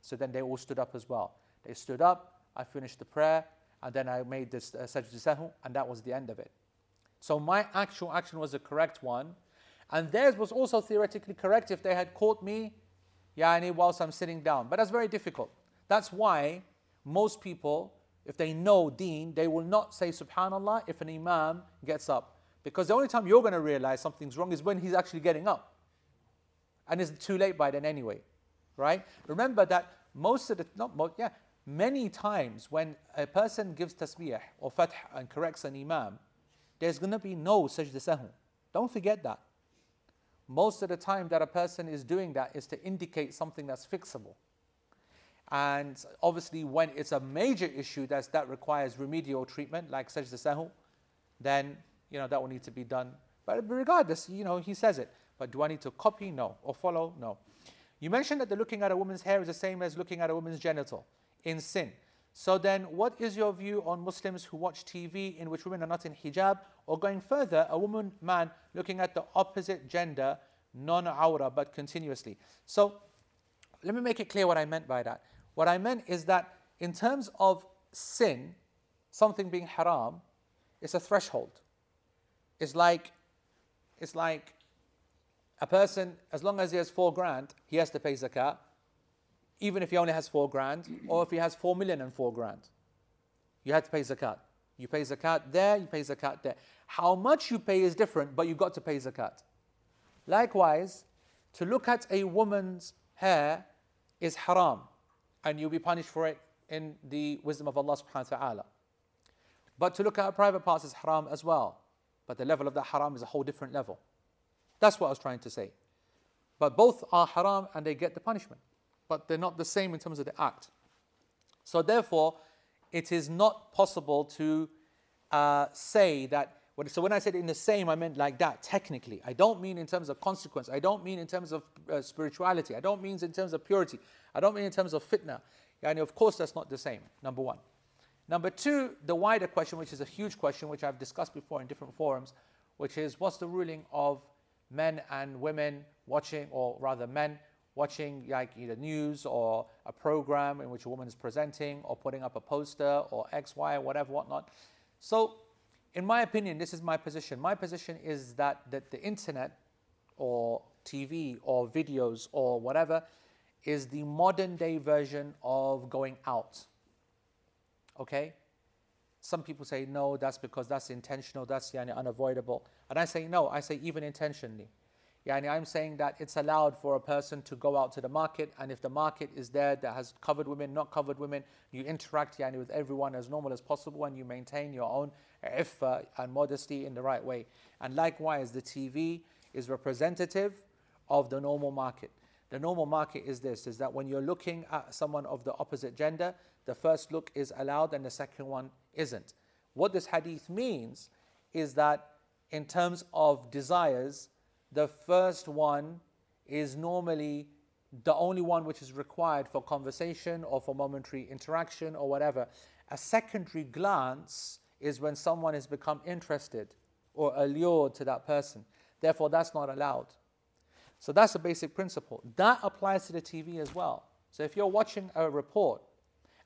so then they all stood up as well. They stood up, I finished the prayer, and then I made this uh, and that was the end of it. So my actual action was the correct one, and theirs was also theoretically correct if they had caught me, yani, whilst I'm sitting down. But that's very difficult. That's why most people, if they know deen, they will not say subhanallah if an imam gets up. Because the only time you're going to realize something's wrong is when he's actually getting up. And it's too late by then anyway. Right? Remember that most of the, not most, yeah, many times when a person gives tasbih or fath and corrects an imam, there's going to be no sajda sahu. Don't forget that. Most of the time that a person is doing that is to indicate something that's fixable. And obviously, when it's a major issue that's, that requires remedial treatment, like sajda sahu, then you know that will need to be done. But regardless, you know, he says it. But do I need to copy? No. Or follow? No. You mentioned that the looking at a woman's hair is the same as looking at a woman's genital in sin. So then, what is your view on Muslims who watch TV in which women are not in hijab, or going further, a woman, man looking at the opposite gender, non-awra, but continuously? So, let me make it clear what I meant by that. What I meant is that in terms of sin, something being haram, it's a threshold. It's like, it's like a person, as long as he has four grand, he has to pay zakat, even if he only has four grand, or if he has four million and four grand. You have to pay zakat. You pay zakat there, you pay zakat there. How much you pay is different, but you've got to pay zakat. Likewise, to look at a woman's hair is haram, and you'll be punished for it in the wisdom of Allah subhanahu wa ta'ala. But to look at private parts is haram as well. But the level of that haram is a whole different level. That's what I was trying to say. But both are haram and they get the punishment. But they're not the same in terms of the act. So therefore, it is not possible to uh, say that. So when I said in the same, I meant like that technically. I don't mean in terms of consequence. I don't mean in terms of uh, spirituality. I don't mean in terms of purity. I don't mean in terms of fitna. And of course, that's not the same. Number one. Number two, the wider question, which is a huge question, which I've discussed before in different forums, which is what's the ruling of men and women watching, or rather men watching like either news or a program in which a woman is presenting or putting up a poster or X, Y, whatever, whatnot. So, in my opinion, this is my position. My position is that, that the internet or TV or videos or whatever is the modern day version of going out. Okay? Some people say, no, that's because that's intentional, that's yani, unavoidable. And I say, no, I say even intentionally. Yani I'm saying that it's allowed for a person to go out to the market, and if the market is there that has covered women, not covered women, you interact yani, with everyone as normal as possible, and you maintain your own iffa uh, and modesty in the right way. And likewise, the TV is representative of the normal market. The normal market is this: is that when you're looking at someone of the opposite gender, the first look is allowed, and the second one isn't. What this hadith means is that in terms of desires the first one is normally the only one which is required for conversation or for momentary interaction or whatever. A secondary glance is when someone has become interested or allured to that person. Therefore, that's not allowed. So that's a basic principle. That applies to the TV as well. So if you're watching a report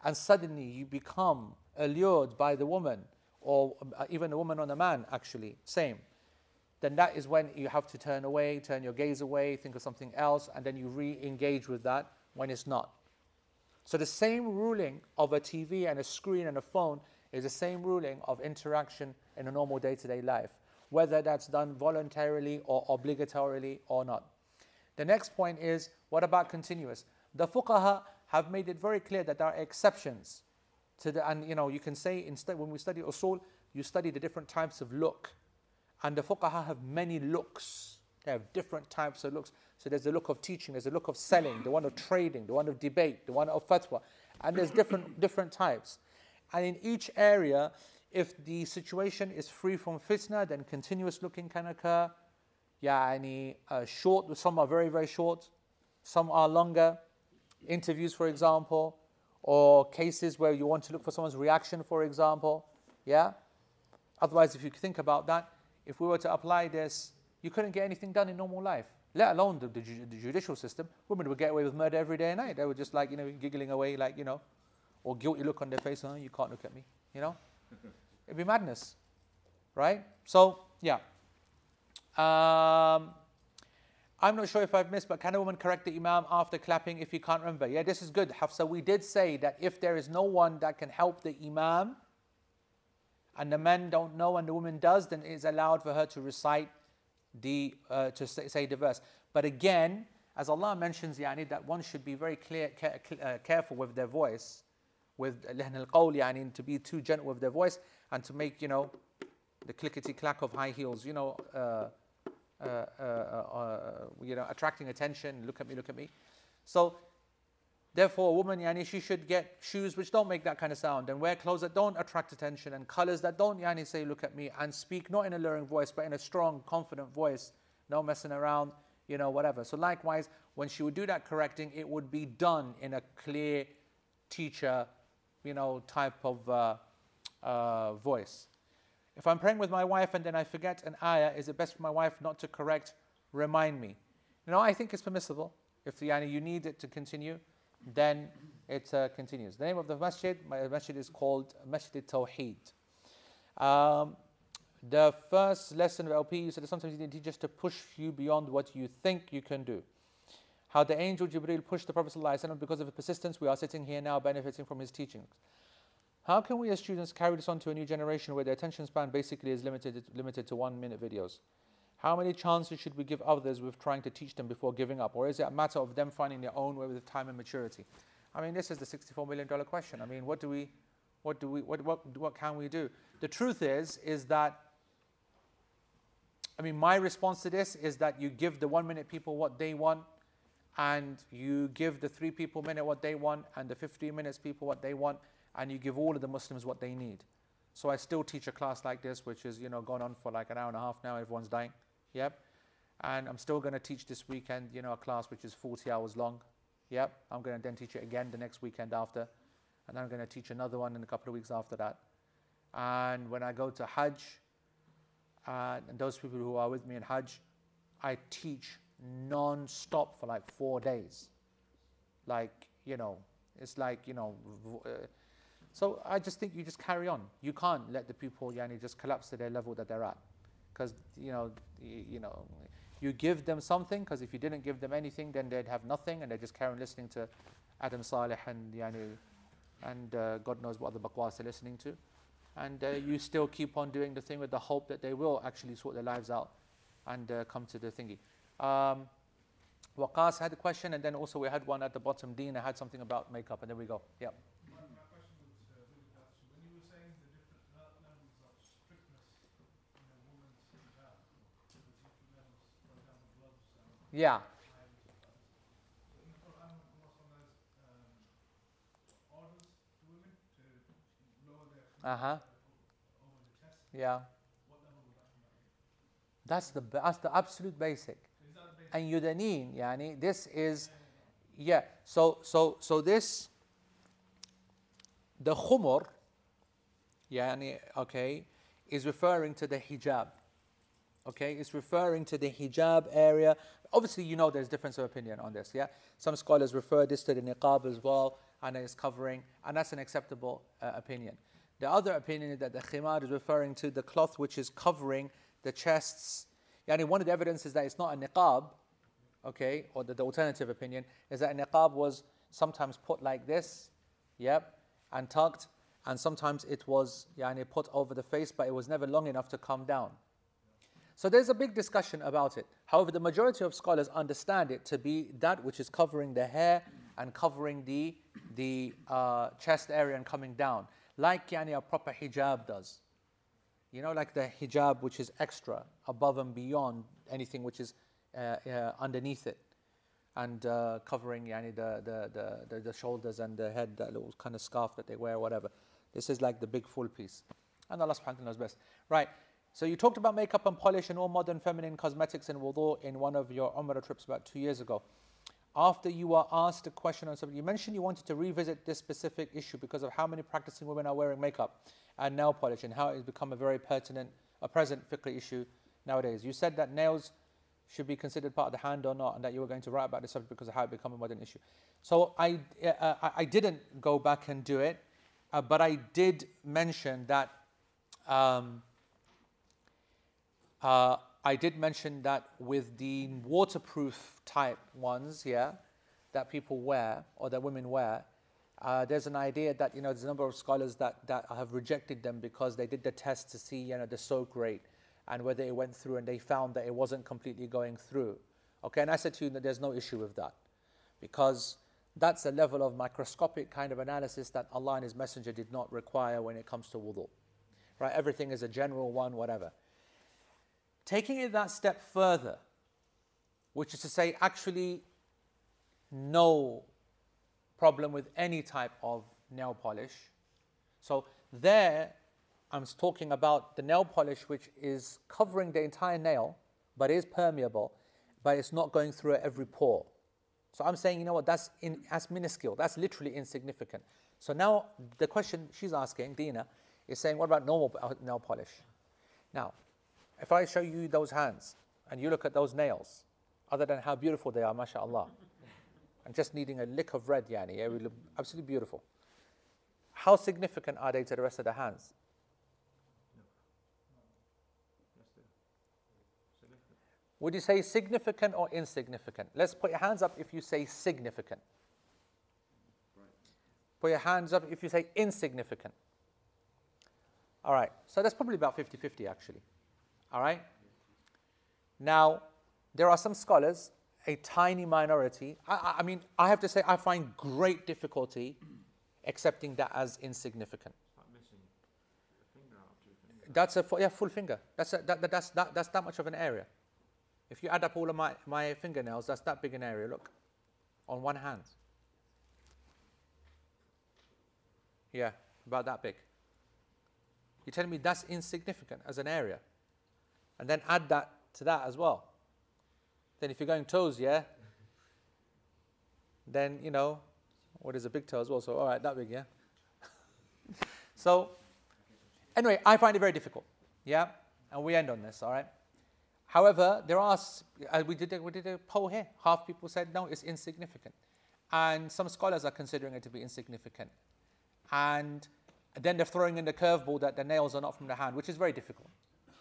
and suddenly you become allured by the woman, or uh, even a woman on a man, actually, same then that is when you have to turn away, turn your gaze away, think of something else, and then you re engage with that when it's not. So the same ruling of a TV and a screen and a phone is the same ruling of interaction in a normal day to day life, whether that's done voluntarily or obligatorily or not. The next point is what about continuous? The fuqaha have made it very clear that there are exceptions to the, and you know, you can say instead when we study usul, you study the different types of look and the fuqaha have many looks. They have different types of looks. So there's the look of teaching, there's the look of selling, the one of trading, the one of debate, the one of fatwa. And there's different, different types. And in each area, if the situation is free from fitna, then continuous looking can occur. Yani, uh, short, some are very, very short, some are longer. Interviews, for example, or cases where you want to look for someone's reaction, for example. Yeah? Otherwise, if you think about that, if we were to apply this, you couldn't get anything done in normal life, let alone the, the, the judicial system. Women would get away with murder every day and night. They were just like, you know, giggling away, like, you know, or guilty look on their face, oh, you can't look at me, you know? [LAUGHS] It'd be madness, right? So, yeah. Um, I'm not sure if I've missed, but can a woman correct the Imam after clapping if he can't remember? Yeah, this is good, Hafsa. We did say that if there is no one that can help the Imam, and the men don't know and the woman does, then it is allowed for her to recite the, uh, to say, say, the verse. But again, as Allah mentions, yani, that one should be very clear, care, uh, careful with their voice, with lihn al yani, to be too gentle with their voice and to make, you know, the clickety clack of high heels, you know, uh, uh, uh, uh, you know, attracting attention. Look at me, look at me. So Therefore, a woman, yani, she should get shoes which don't make that kind of sound and wear clothes that don't attract attention and colors that don't yani, say, look at me and speak not in a luring voice but in a strong, confident voice. No messing around, you know, whatever. So, likewise, when she would do that correcting, it would be done in a clear teacher, you know, type of uh, uh, voice. If I'm praying with my wife and then I forget an ayah, is it best for my wife not to correct? Remind me. You know, I think it's permissible. If the, yani, you need it to continue, then it uh, continues. The name of the masjid, my masjid is called Masjid Tawheed. Um, The first lesson of LP, you said that sometimes you need teachers to push you beyond what you think you can do. How the angel Jibril pushed the Prophet ﷺ because of his persistence, we are sitting here now benefiting from his teachings. How can we as students carry this on to a new generation where the attention span basically is limited, limited to one minute videos? How many chances should we give others with trying to teach them before giving up? Or is it a matter of them finding their own way with time and maturity? I mean, this is the $64 million question. I mean, what do we, what do we, what, what, what can we do? The truth is, is that, I mean, my response to this is that you give the one minute people what they want, and you give the three people minute what they want, and the 15 minutes people what they want, and you give all of the Muslims what they need. So I still teach a class like this, which is, you know, gone on for like an hour and a half now, everyone's dying. Yep. And I'm still going to teach this weekend, you know, a class which is 40 hours long. Yep. I'm going to then teach it again the next weekend after. And then I'm going to teach another one in a couple of weeks after that. And when I go to Hajj, uh, and those people who are with me in Hajj, I teach non stop for like four days. Like, you know, it's like, you know, uh, so I just think you just carry on. You can't let the people yani, just collapse to their level that they're at because you know, you, you know, you give them something. Because if you didn't give them anything, then they'd have nothing, and they just carry on listening to Adam Saleh and yani, and uh, God knows what other bakwas they're listening to, and uh, you still keep on doing the thing with the hope that they will actually sort their lives out and uh, come to the thingy. Um, Waqas had a question, and then also we had one at the bottom. Dina had something about makeup, and there we go. Yeah. Yeah. Uh huh. Yeah. That's the that's the absolute basic. And yudanin, yani this is yeah. So so so this the khumur, yani okay, is referring to the hijab. Okay, it's referring to the hijab area Obviously, you know there's difference of opinion on this, yeah? Some scholars refer this to the niqab as well, and it's covering, and that's an acceptable uh, opinion. The other opinion is that the khimar is referring to the cloth which is covering the chests. Yani one of the evidences that it's not a niqab, okay, or the, the alternative opinion is that niqab was sometimes put like this, yep, and tucked, and sometimes it was yani, put over the face, but it was never long enough to come down. So there's a big discussion about it. However, the majority of scholars understand it to be that which is covering the hair and covering the, the uh, chest area and coming down, like yani, a proper hijab does. You know, like the hijab which is extra, above and beyond anything which is underneath it, and uh, covering yani, the, the, the, the, shoulders and the head, that little kind of scarf that they wear, whatever. This is like the big full piece. And Allah subhanahu wa ta'ala knows best. Right. So you talked about makeup and polish and all modern feminine cosmetics and wudu in one of your Umrah trips about two years ago. After you were asked a question on something, you mentioned you wanted to revisit this specific issue because of how many practicing women are wearing makeup and nail polish and how it has become a very pertinent, a present fiqh issue nowadays. You said that nails should be considered part of the hand or not, and that you were going to write about this subject because of how it became a modern issue. So I, uh, I didn't go back and do it, uh, but I did mention that um, uh, I did mention that with the waterproof type ones, yeah, that people wear or that women wear, uh, there's an idea that you know there's a number of scholars that, that have rejected them because they did the test to see you know the soak rate and whether it went through, and they found that it wasn't completely going through. Okay, and I said to you that there's no issue with that because that's a level of microscopic kind of analysis that Allah and His Messenger did not require when it comes to wudu. Right, everything is a general one, whatever. Taking it that step further, which is to say, actually, no problem with any type of nail polish. So, there, I'm talking about the nail polish which is covering the entire nail, but is permeable, but it's not going through every pore. So, I'm saying, you know what, that's, in, that's minuscule, that's literally insignificant. So, now the question she's asking, Dina, is saying, what about normal uh, nail polish? Now, if I show you those hands and you look at those nails, other than how beautiful they are, mashallah, and just needing a lick of red, yani, it will look absolutely beautiful. How significant are they to the rest of the hands? Would you say significant or insignificant? Let's put your hands up if you say significant. Put your hands up if you say insignificant. All right, so that's probably about 50 50 actually. All right? Now, there are some scholars, a tiny minority. I, I, I mean, I have to say, I find great difficulty accepting that as insignificant. Like missing a finger out, two fingers. That's a yeah, full finger. That's, a, that, that, that's, that, that's that much of an area. If you add up all of my, my fingernails, that's that big an area. Look, on one hand. Yeah, about that big. You're telling me that's insignificant as an area. And then add that to that as well. Then if you're going toes, yeah, then, you know, what is a big toe as well? So, all right, that big, yeah. [LAUGHS] so, anyway, I find it very difficult. Yeah, and we end on this. All right. However, there are uh, we did a, we did a poll here. Half people said no, it's insignificant, and some scholars are considering it to be insignificant, and then they're throwing in the curveball that the nails are not from the hand, which is very difficult,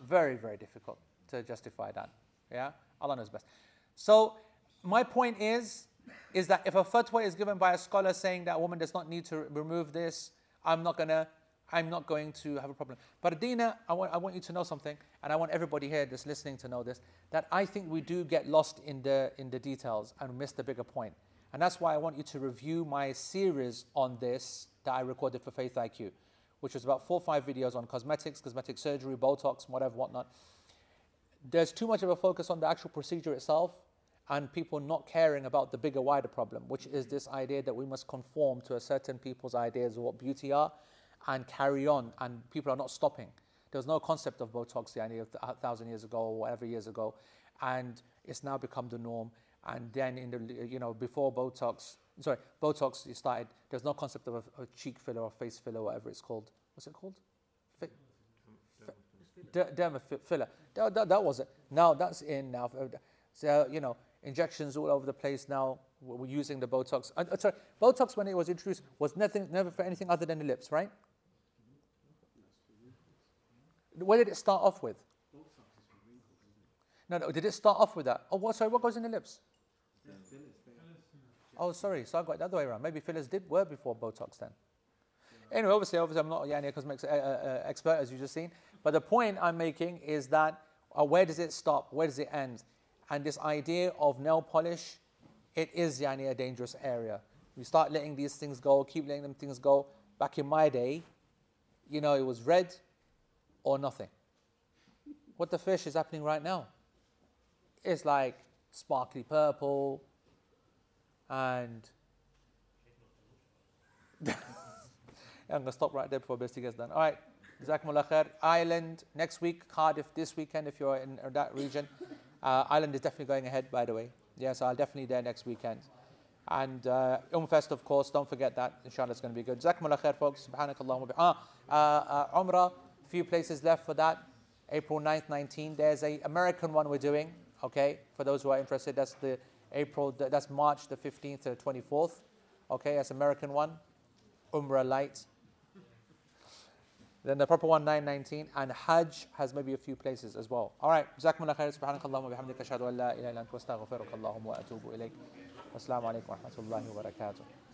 very very difficult to justify that. Yeah, Allah knows best. So my point is, is that if a fatwa is given by a scholar saying that a woman does not need to remove this, I'm not gonna, I'm not going to have a problem. But Adina, I want, I want you to know something, and I want everybody here that's listening to know this, that I think we do get lost in the in the details and miss the bigger point. And that's why I want you to review my series on this that I recorded for Faith IQ, which was about four or five videos on cosmetics, cosmetic surgery, Botox, whatever, whatnot there's too much of a focus on the actual procedure itself and people not caring about the bigger, wider problem, which is this idea that we must conform to a certain people's ideas of what beauty are and carry on, and people are not stopping. There was no concept of Botox the idea a thousand years ago or whatever years ago, and it's now become the norm. And then in the you know before Botox, sorry, Botox started. There's no concept of a, a cheek filler or face filler, whatever it's called. What's it called? Fi- Der- derma filler. That, that, that was it. Now that's in now. So you know, injections all over the place now. We're using the Botox. Uh, sorry, Botox when it was introduced was nothing, never for anything other than the lips, right? Where did it start off with? No, no. Did it start off with that? Oh, what? Sorry, what goes in the lips? Oh, sorry. So I've got the other way around. Maybe fillers did were before Botox then. Anyway, obviously, obviously, I'm not a Yani cosmetics uh, uh, uh, expert as you just seen. But the point I'm making is that uh, where does it stop? Where does it end? And this idea of nail polish, it is Yani a dangerous area. We start letting these things go, keep letting them things go. Back in my day, you know, it was red or nothing. What the fish is happening right now? It's like sparkly purple and [LAUGHS] I'm going to stop right there before Bestie gets done. All right. Jazakumullah khair. Ireland next week, Cardiff this weekend if you're in that region. Uh, Ireland is definitely going ahead, by the way. Yes, I'll definitely there next weekend. And uh, Umfest, of course, don't forget that. Inshallah, it's going to be good. Jazakumullah khair, folks. Subhanakallah. wa bi- Ah, uh, uh, Umrah, few places left for that. April 9th, 19th. There's a American one we're doing, okay? For those who are interested, that's the April, that's March the 15th to the 24th. Okay, that's American one. Umrah light. Then the proper one, 919. And Hajj has maybe a few places as well. All right. Jazakumullah khair. Subhanakallahumma bihamdika ashhadu an la ilaha illa anta astaghfiruka Allahumma wa atubu ilayk. Wassalamu alaikum wa rahmatullahi wa barakatuh.